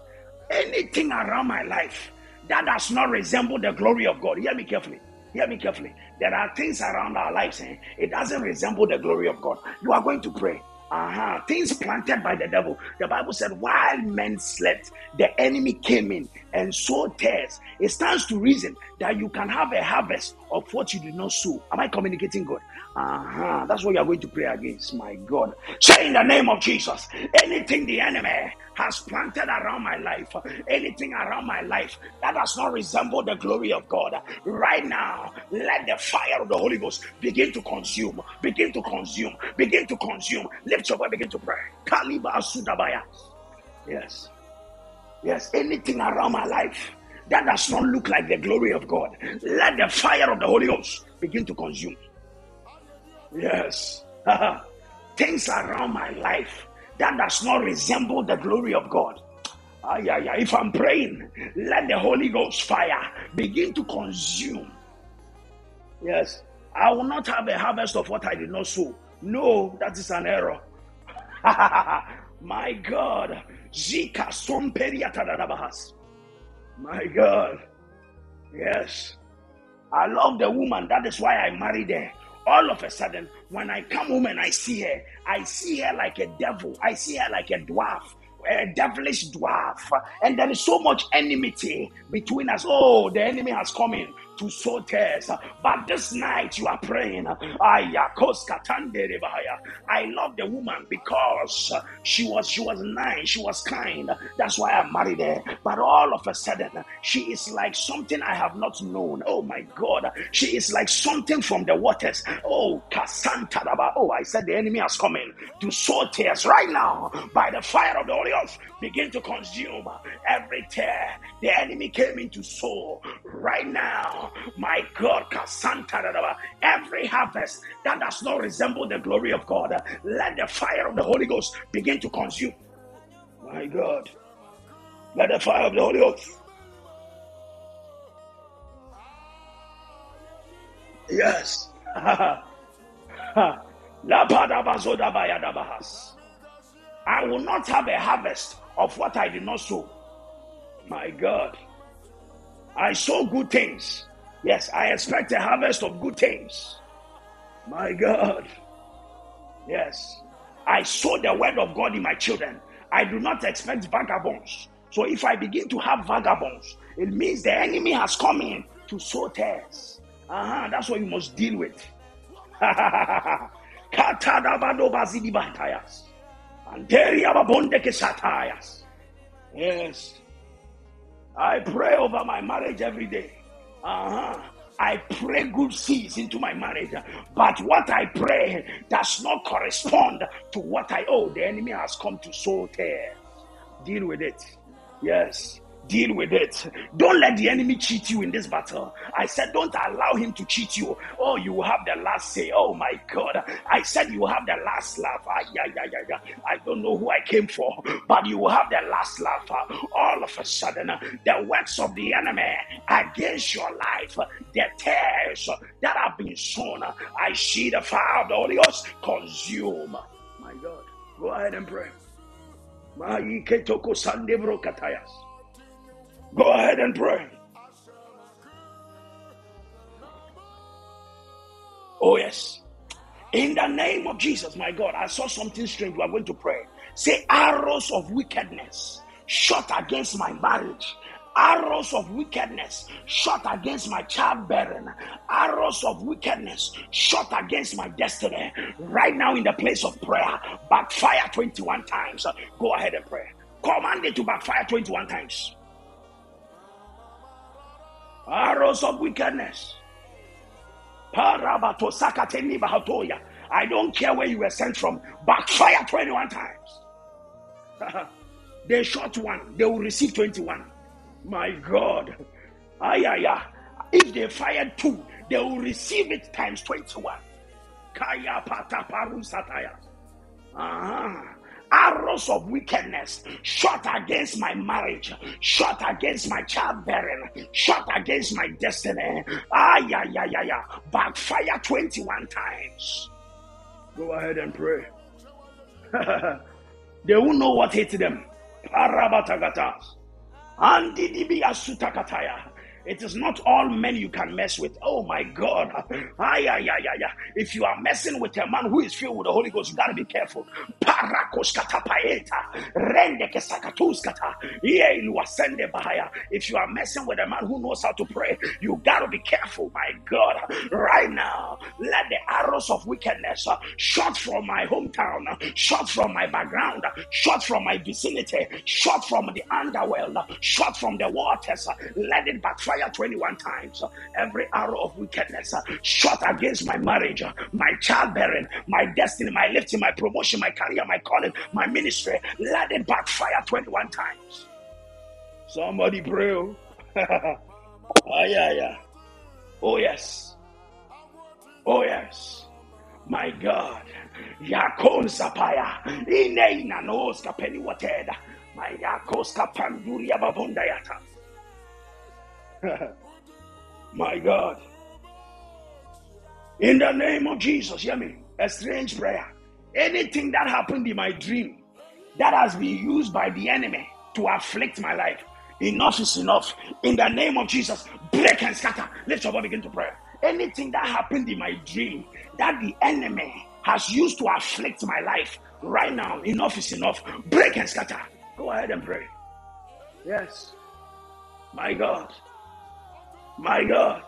B: Anything around my life that does not resemble the glory of God. Hear me carefully. Hear me carefully. There are things around our lives, eh? it doesn't resemble the glory of God. You are going to pray. Uh-huh. Things planted by the devil. The Bible said, while men slept, the enemy came in and sowed tares. It stands to reason that you can have a harvest of what you did not sow. Am I communicating God? Uh-huh. That's what you are going to pray against. My God. Say in the name of Jesus, anything the enemy has planted around my life, anything around my life that does not resemble the glory of God, right now, let the fire of the Holy Ghost begin to consume, begin to consume, begin to consume. Lift your voice, begin to pray. Kaliba. Yes. Yes, anything around my life that does not look like the glory of God, let the fire of the Holy Ghost begin to consume. Yes. Things around my life that does not resemble the glory of God. If I'm praying, let the Holy Ghost fire begin to consume Yes. I will not have a harvest of what I did not sow. No, that is an error. My God. Zika. My God. Yes. I love the woman. That is why I married her. All of a sudden, when I come home and I see her, I see her like a devil. I see her like a dwarf a devilish dwarf, and there is so much enmity between us. Oh, the enemy has come in to sow tares. But this night you are praying. I love the woman because she was she was nice, she was kind. That's why I married her. But all of a sudden, she is like something I have not known. Oh my God, she is like something from the waters. Oh, Kasanta. Oh, I said the enemy has come in to sow tares right now by the fire of the Holy Ghost. Begin to consume every tare the enemy came in to sow right now my God, every harvest that does not resemble the glory of God, let the fire of the Holy Ghost begin to consume. My God, let the fire of the Holy Ghost. Yes. I will not have a harvest of what I did not sow. My God. I sow good things. Yes, I expect a harvest of good things. My God. Yes. I saw the word of God in my children. I do not expect vagabonds. So if I begin to have vagabonds, it means the enemy has come in to sow tares. Uh-huh, that's what you must deal with. Yes. I pray over my marriage every day. Uh-huh. I pray good seeds into my marriage, but what I pray does not correspond to what I owe. The enemy has come to sow tares. Deal with it. Yes. Deal with it. Don't let the enemy cheat you in this battle. I said, don't allow him to cheat you. Oh, you have the last say. Oh my God. I said you have the last laugh. Ah, yeah, yeah, yeah, yeah. I don't know who I came for, but you will have the last laugh. All of a sudden, the works of the enemy against your life, the tares that have been sown, I see the fire of the Holy Ghost consume. My God. Go ahead and pray. Go ahead and pray. Oh, yes. In the name of Jesus, my God, I saw something strange. We are going to pray. Say, arrows of wickedness shot against my marriage, arrows of wickedness shot against my childbearing, arrows of wickedness shot against my destiny. Right now, in the place of prayer, backfire 21 times. Go ahead and pray. Command it to backfire 21 times arrows of wickedness. I don't care where you were sent from, backfire 21 times. they shot one, they will receive 21. My God. Ay, ay, ay. If they fired two, they will receive it times 21. Kaya pata paru sataya. Uh-huh arrows of wickedness shot against my marriage, shot against my childbearing, shot against my destiny. Ah, yeah, yeah, yeah, yeah. Backfire 21 times. Go ahead and pray. they won't know what hit them. Parabatagatas. Andidibiasutakataya. It is not all men you can mess with. Oh my God. Ay, ay, ay, ay, ay. If you are messing with a man who is filled with the Holy Ghost, you got to be careful. If you are messing with a man who knows how to pray, you got to be careful. My God. Right now, let the arrows of wickedness uh, shot from my hometown, uh, shot from my background, uh, shot from my vicinity, shot from the underworld, shot from the waters, let it backfire fire 21 times. Every arrow of wickedness uh, shot against my marriage, uh, my childbearing, my destiny, my lifting, my promotion, my career, my calling, my ministry, let it backfire 21 times. Somebody pray. oh, yeah, yeah. Oh, yes. Oh, yes. My God. Yakon sapaya. Ine ina noska penny wateda. My yakoska panduria babondayata. My God. In the name of Jesus, hear me. A strange prayer. Anything that happened in my dream that has been used by the enemy to afflict my life, enough is enough. In the name of Jesus, break and scatter. Let your body begin to pray. Anything that happened in my dream that the enemy has used to afflict my life, right now, enough is enough. Break and scatter. Go ahead and pray. Yes. My God. My God.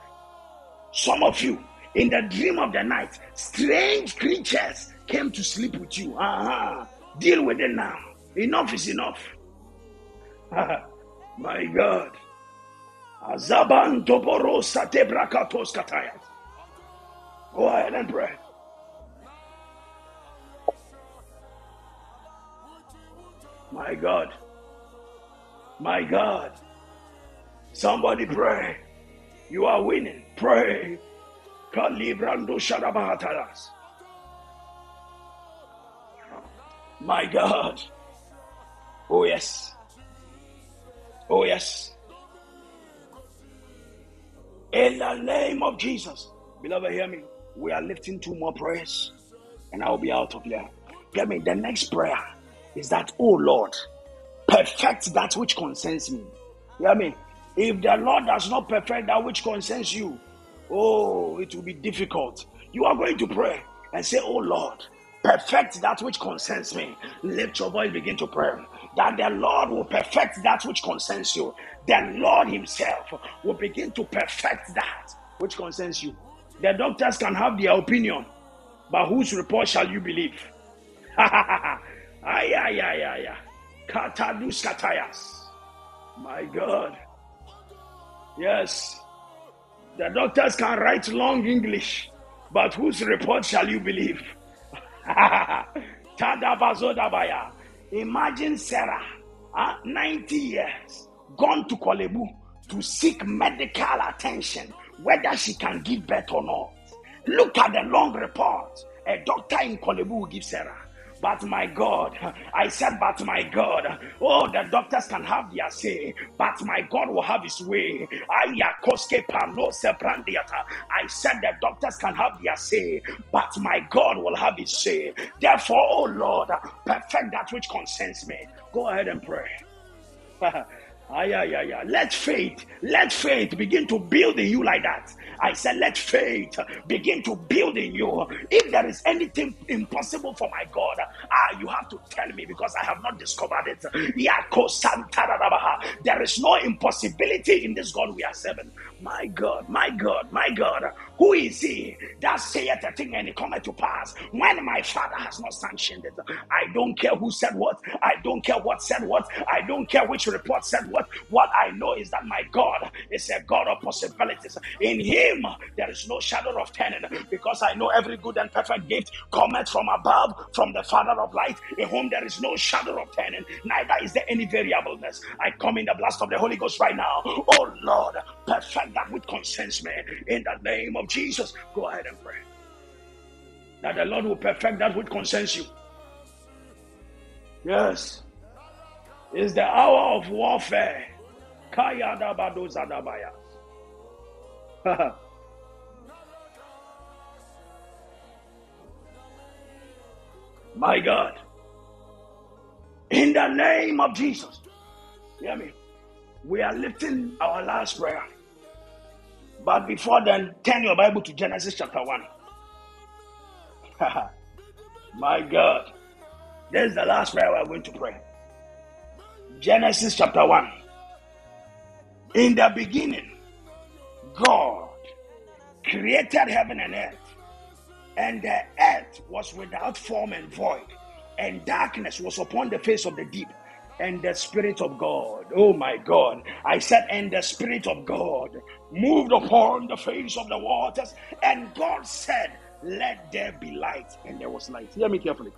B: Some of you, in the dream of the night, strange creatures came to sleep with you. Uh-huh. Deal with it now. Enough is enough. My God. Azaban toporo sate brakatos katayas. Go ahead and pray. My God. My God. Somebody pray. You are winning. Pray. My God. Oh, yes. Oh, yes. In the name of Jesus. Beloved, hear me. We are lifting two more prayers and I will be out of here. Get me. The next prayer is that, oh Lord, perfect that which concerns me. Hear me. If the Lord does not perfect that which concerns you, oh, it will be difficult. You are going to pray and say, oh Lord, perfect that which concerns me. Lift your voice, begin to pray. That the Lord will perfect that which concerns you. The Lord Himself will begin to perfect that which concerns you. The doctors can have their opinion, but whose report shall you believe? ay, ay, ay, ay, ay. Katadus katayas. My God. Yes. The doctors can write long English, but whose report shall you believe? Imagine Sarah, uh, 90 years, gone to Korle Bu to seek medical attention, whether she can give birth or not. Look at the long report. A doctor in Korle Bu will give Sarah. But my God, I said, but my God, oh, the doctors can have their say, but my God will have his way. I said, the doctors can have their say, but my God will have his say. Therefore, oh Lord, perfect that which concerns me. Go ahead and pray. Ay, ay, ay, ay. Let faith, let faith begin to build in you like that. I said, let faith begin to build in you. If there is anything impossible for my God, ah, you have to tell me because I have not discovered it. There is no impossibility in this God we are serving. My God, my God, my God. Who is he that saith a thing and it cometh to pass when my father has not sanctioned it? I don't care who said what. I don't care what said what. I don't care which report said what. What I know is that my God is a God of possibilities. In him there is no shadow of turning because I know every good and perfect gift cometh from above, from the Father of light, in whom there is no shadow of turning, neither is there any variableness. I come in the blast of the Holy Ghost right now. Oh Lord, perfect that which concerns me in the name of Jesus. Go ahead and pray. That the Lord will perfect that which concerns you. Yes. It's the hour of warfare. My God. In the name of Jesus. Hear me. We are lifting our last prayer. But before then, turn your Bible to Genesis chapter 1. My God. This is the last prayer we're going to pray. Genesis chapter 1. In the beginning, God created heaven and earth, and the earth was without form and void, and darkness was upon the face of the deep, and the Spirit of God, oh my God, I said, and the Spirit of God moved upon the face of the waters, and God said, Let there be light, and there was light. Hear me carefully.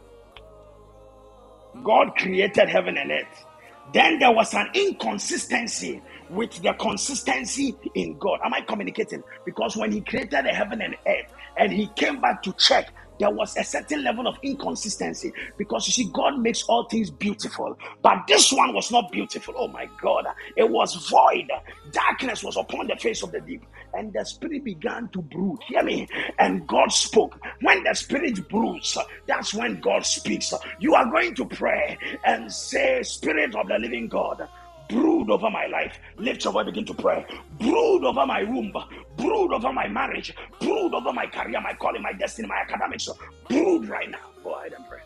B: God created heaven and earth. Then there was an inconsistency with the consistency in God. Am I communicating? Because when He created the heaven and earth and He came back to check, there was a certain level of inconsistency because you see, God makes all things beautiful, but this one was not beautiful. Oh my God, it was void. Darkness was upon the face of the deep, and the spirit began to brood. Hear me? And God spoke. When the spirit broods, that's when God speaks. You are going to pray and say, Spirit of the living God brood over my life. Lift your voice, begin to pray. Brood over my womb, brood over my marriage, brood over my career, my calling, my destiny, my academics. Brood right now. Go ahead and pray.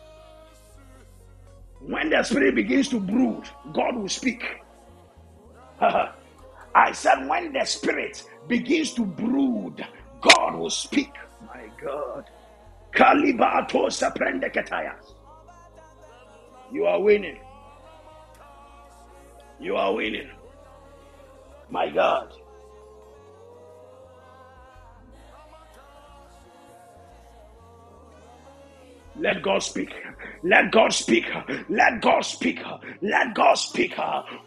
B: When the spirit begins to brood, God will speak. I said, when the spirit begins to brood, God will speak. My God. You are winning. You are winning. My God. Let God speak. Let God speak. Let God speak. Let God speak.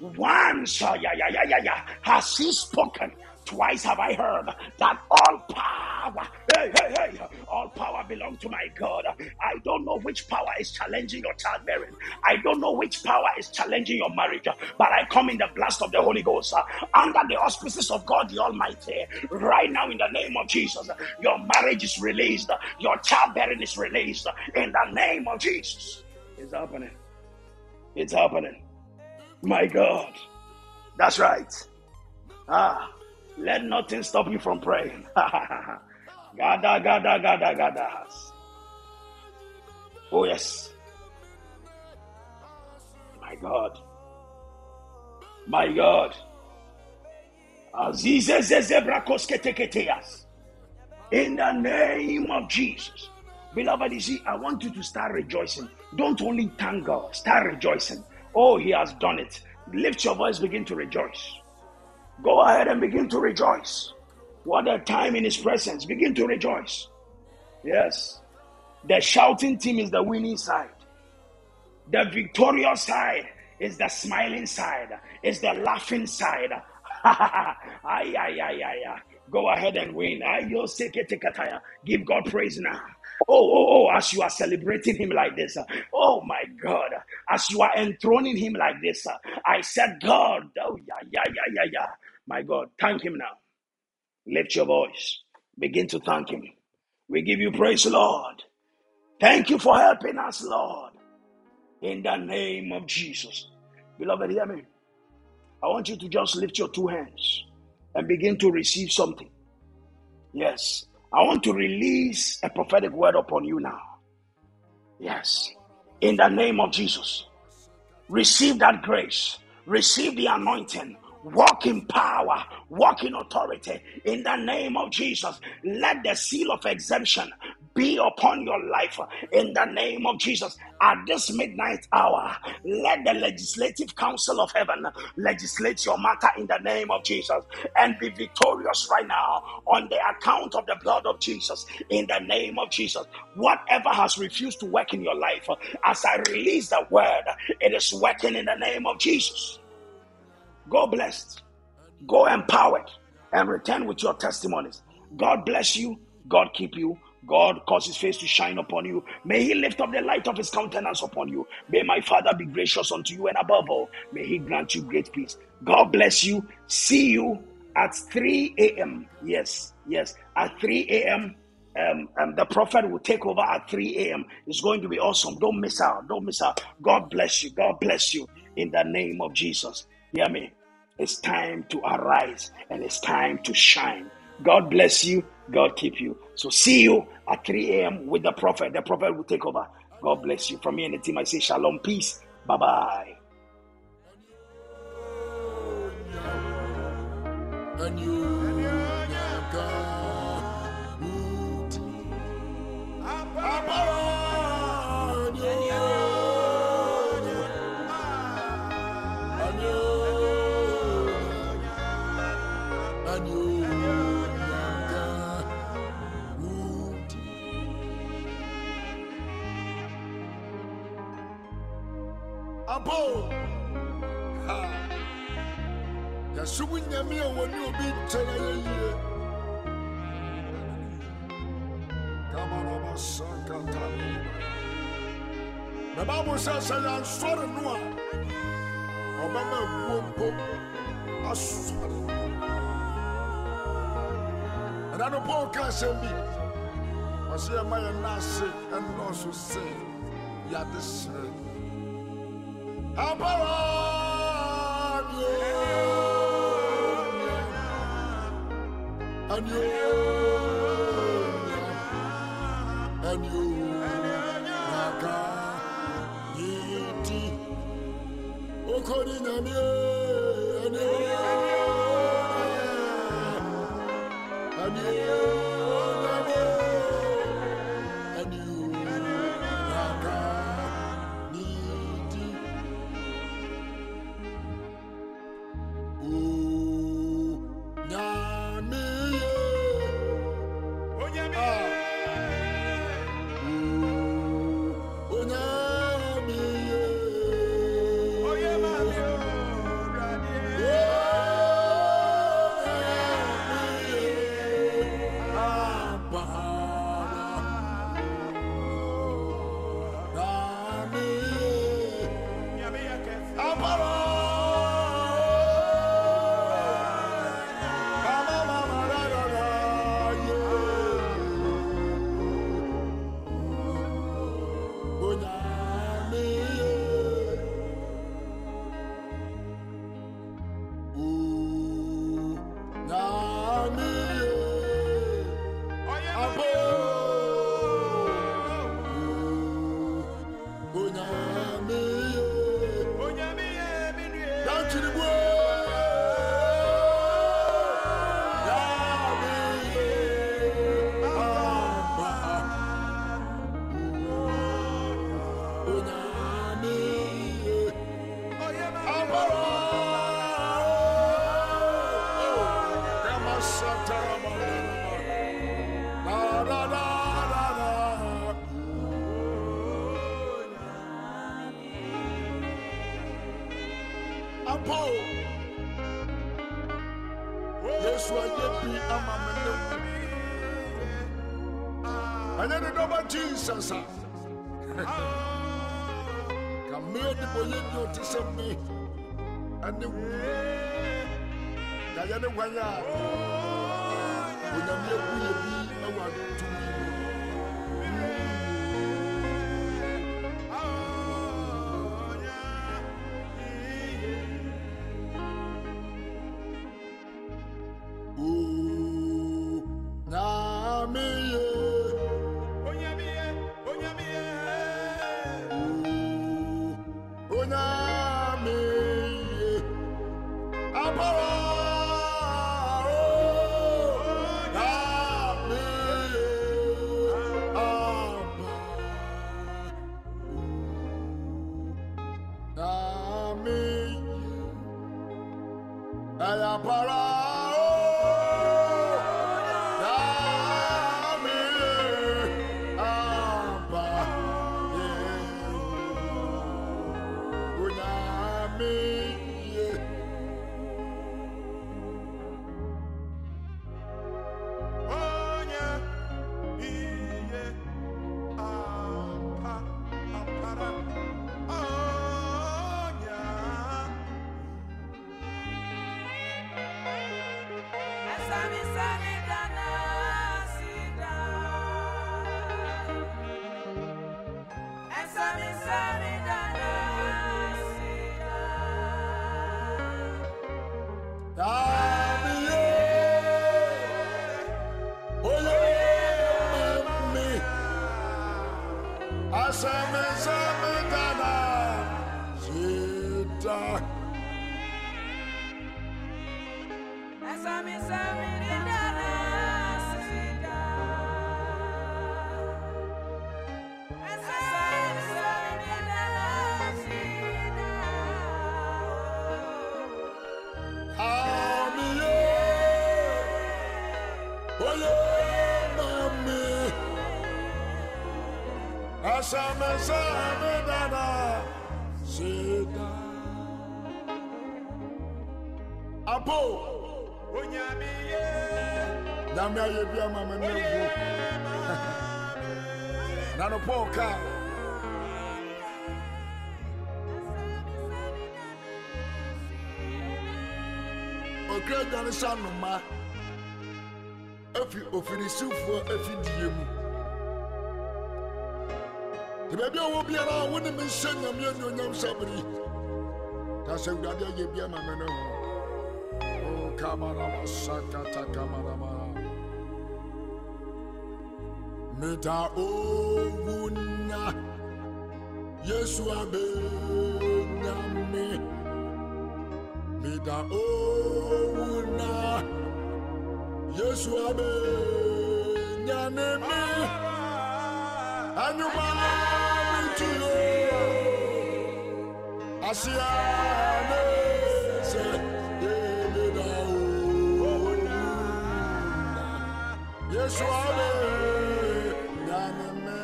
B: Once, yeah, yeah, yeah, yeah, yeah, has He spoken. Twice have I heard that all power, hey, hey, hey, all power belongs to my God. I don't know which power is challenging your childbearing. I don't know which power is challenging your marriage, but I come in the blast of the Holy Ghost uh, under the auspices of God the Almighty. Right now, in the name of Jesus, your marriage is released, your childbearing is released in the name of Jesus. It's happening. It's happening. My God. That's right. Ah. Let nothing stop you from praying. gada, gada, gada, gada. Oh, yes. My God. My God. In the name of Jesus. Beloved, you see, I want you to start rejoicing. Don't only thank God, start rejoicing. Oh, He has done it. Lift your voice, begin to rejoice. Go ahead and begin to rejoice. What a time in His presence. Begin to rejoice. Yes. The shouting team is the winning side. The victorious side is the smiling side, is the laughing side. ay, ay, ay, ay, ay. Go ahead and win. Give God praise now. Oh, oh, oh, as you are celebrating him like this. Oh my God. As you are enthroning him like this. I said, God, oh yeah, yeah, yeah, yeah, yeah. My God, thank him now. Lift your voice. Begin to thank him. We give you praise, Lord. Thank you for helping us, Lord. In the name of Jesus. Beloved, hear me. I want you to just lift your two hands and begin to receive something. Yes. I want to release a prophetic word upon you now. Yes. In the name of Jesus. Receive that grace. Receive the anointing walk in power, walk in authority in the name of Jesus. Let the seal of exemption be upon your life in the name of Jesus. At this midnight hour, let the legislative council of heaven legislate your matter in the name of Jesus and be victorious right now on the account of the blood of Jesus in the name of Jesus. Whatever has refused to work in your life, as I release the word, it is working in the name of Jesus. Go blessed, go empowered, and return with your testimonies. God bless you, God keep you. God cause his face to shine upon you. May he lift up the light of his countenance upon you. May my Father be gracious unto you, and above all, may he grant you great peace. God bless you. See you at 3 a.m. Yes, yes, at 3 a.m. Um, um, the prophet will take over at 3 a.m. It's going to be awesome. Don't miss out. Don't miss out. God bless you. God bless you in the name of Jesus. Hear me. It's time to arise and it's time to shine. God bless you. God keep you. So see you at 3 a.m. with the prophet. The prophet will take over. God bless you. From me and the team, I say shalom, peace. Bye bye.
A: Abo yɛsom nyame a wɔne obi nkyɛn ayɛ yie Masakatani. The Bible says, "Sɛ yɛansɔre no a, ɔbɛma awuo mpo asɔre no." Ɛda no Paul ka asɛm bi. Ɔsɛ yɛma yɛn nan ase ɛnnɔɔso sɛ yɛade sere. And you, and you, Naka, Yiti, Okori Namie, and Asame same dana. Sita. Apo. Nyame ayɛ bi ama me ne wo. na no paul kaa okra dwane sa noma afi ofirisifoɔ afidie mu nti baabi a wɔ biara a wo ne me nhyɛ nyame anuonyam sabere ta sɛ awurade ayɛ bi ama me ne ho. Kamarama sakata kamarama meda owuna yesu abenyame meda owuna yesu abenyane me asia ne sɛ yemeda owuna yesu abenyane me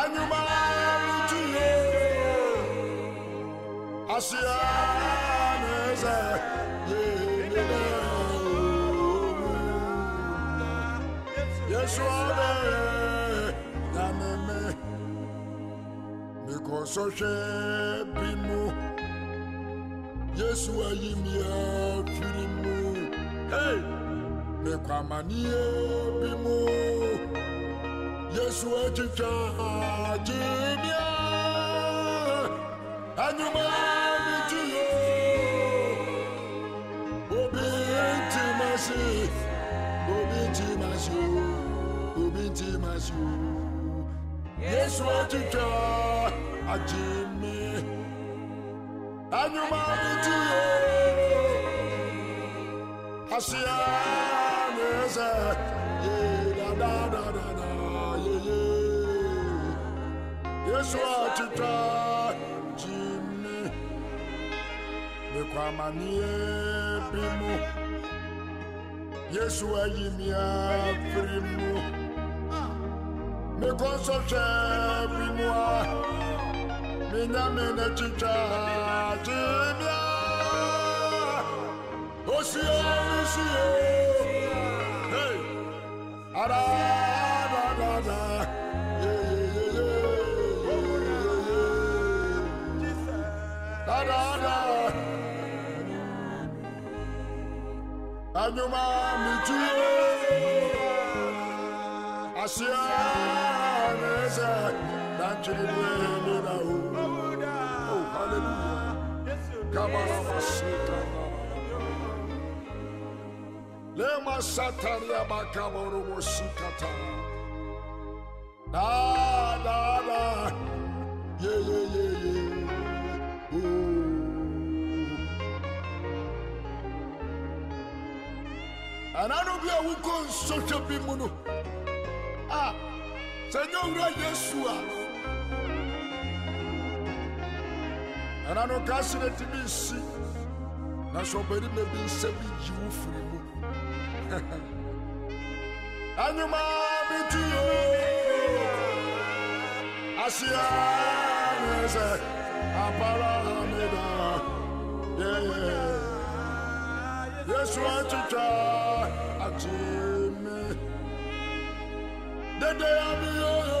A: anyuma mituyo asia ne sɛ yemeda owuna yesu abe nyameme ɔsɔhwɛ bi mu yesu ayi mi afiri mu hei mekɔ amanneɛ bi mu yesu akyitwa agyeneɛ anwuma mi ti yo obi nti ma se ti nti ma se obi nti ma se yesu akyitwa. Agyemi anyuma metuyo asia ne sɛ ye dadadadada yeye yesu atwitwa gyemi mekɔ amanneɛ bi mu yesu ayi mi afiri mu mekɔ nsɔhwɛ bi mu a menya me n'akyitwa gyemia osie osie hey adadadada dadada anyuma mituye asia nese danchiri mwene na u oh hallelujah lema sataria makaboro mosikata da da da ye ye ye ye oh anano bi a wokɔ bi mu no a sɛ ɛna no ka se no tumi nsi. Na sɛ ɔbarima bi nsɛ bi yi wo firi mu. Anyoma metuyo asia ne sɛ apara meda yeah. yesu atwitwa akyeme dede amiyoyo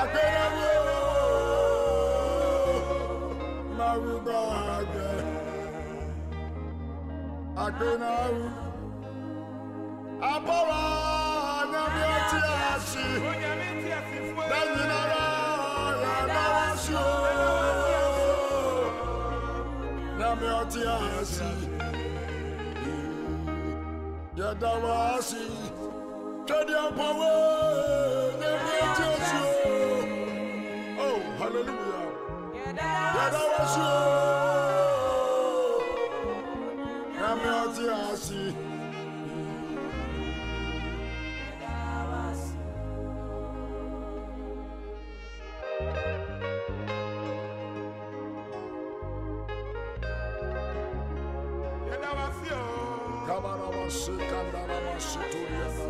A: agbẹ́rẹ́wò márùgbọ́ àgbẹ̀ agbẹ́rẹ́wò abọ́wọ́ ọ̀nàmí ọtí àṣì lẹ́yìn náírà ìyàdáwó sí o ọ̀nàmí ọtí àṣì ìyàdáwó sí kéde ọ̀pọ̀wọ́ ọ̀nàmí ọtí àṣì o. Hallelujah. Yada washu. Yami ati asi. Yada washu. Yada washu. Yada washu.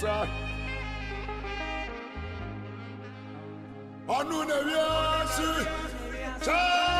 A: nsa ɔno na wiase kyɛɛ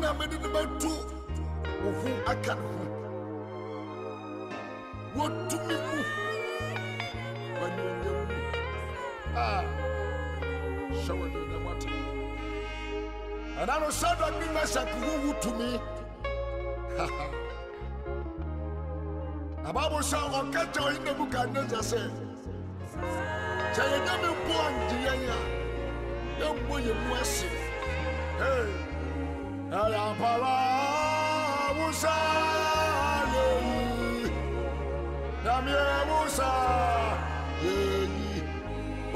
A: na mede ne bɛto wo ho aka ne ho. Wɔtumi mu wanyɛnyɛ mu. A hyɛ wɔ ne nyamate ɛna no sadrak ne mesak ho wo tumi. Na bible sɛ ɔka kyɛ ɔyi nebukadnezar sɛ sɛ yɛnya me mpo angye a yɛmmɔ yɛ mu ase. Hey! Ẹ̀yàmpara Musa yẹ̀yì. Nyàmíẹ̀ Musa yẹ̀yì.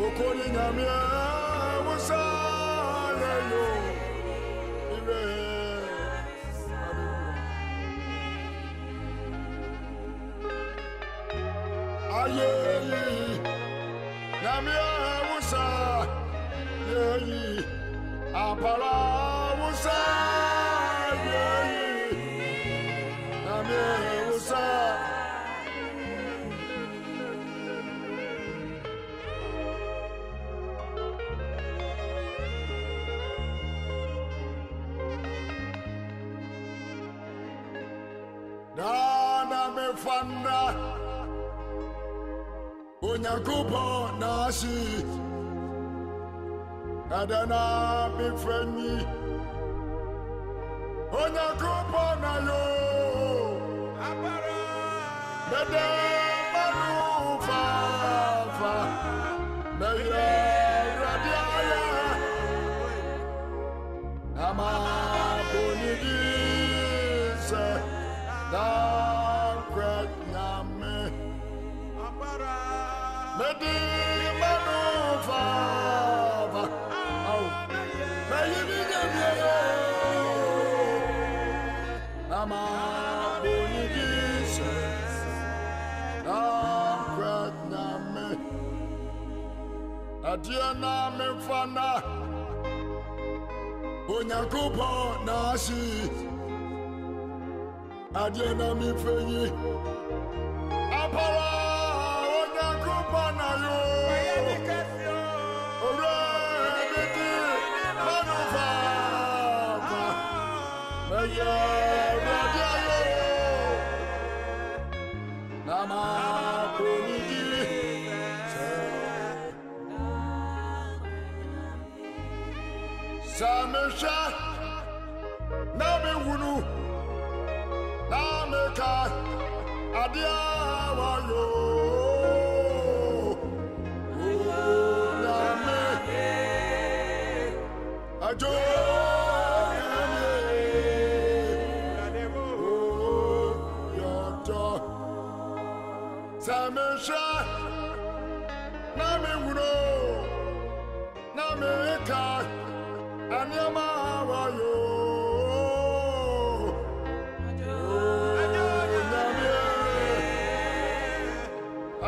A: Oko ni nyàmíẹ̀ Musa yẹ̀yì. Ibẹ̀. Ayé yìí, nyàmíẹ̀ Musa yẹ̀yì. Àpàrà Musa yẹ̀yì. fana. Onyankopɔn naahye ɛdɛ na mefɛ nyi onyankopɔn na yo. Abara. Bɛdɛɛ na memfa na Onyankopɔn na ase Adeɛ na memfa yi Apara Onyankopɔn na yo meka adeɛ a wayɛ onyame adwo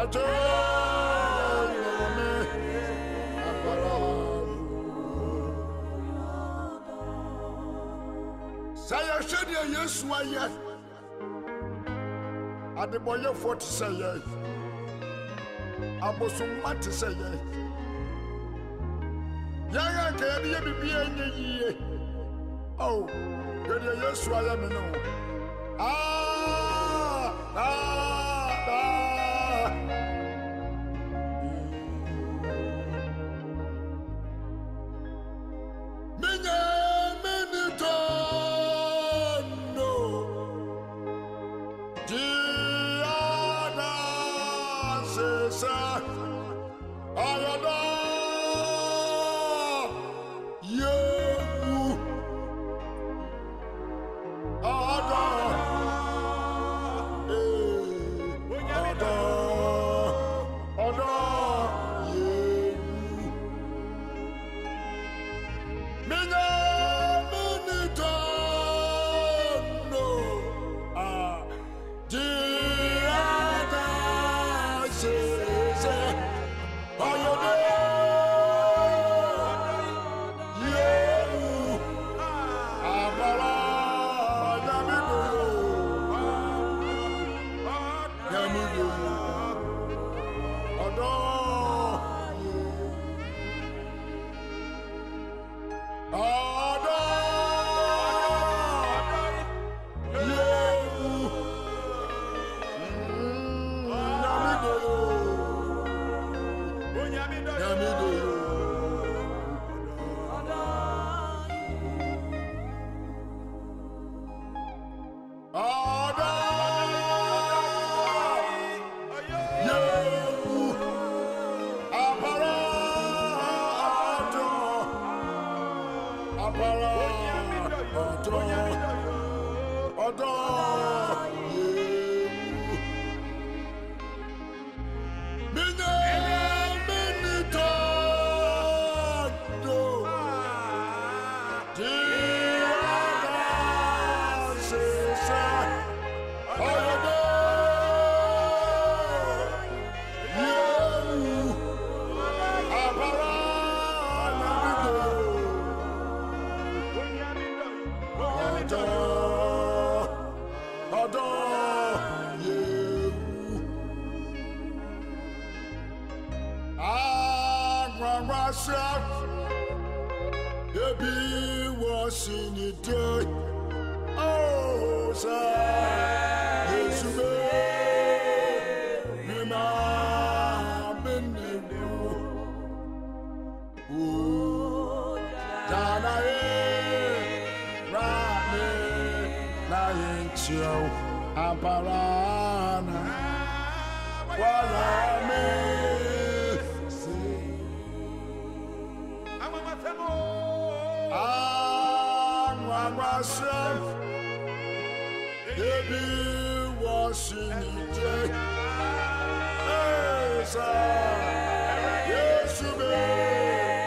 A: Ajo nyame. Apara. Sɛ yɛhwɛ deɛ Yesu ayɛ, adebɔyɛfoɔ te sɛ yɛn, abosomma te sɛ yɛn, yɛn a nka yɛde yɛ biribiara nyɛ yie o yɛdeɛ yesu ayɛ me no Ah,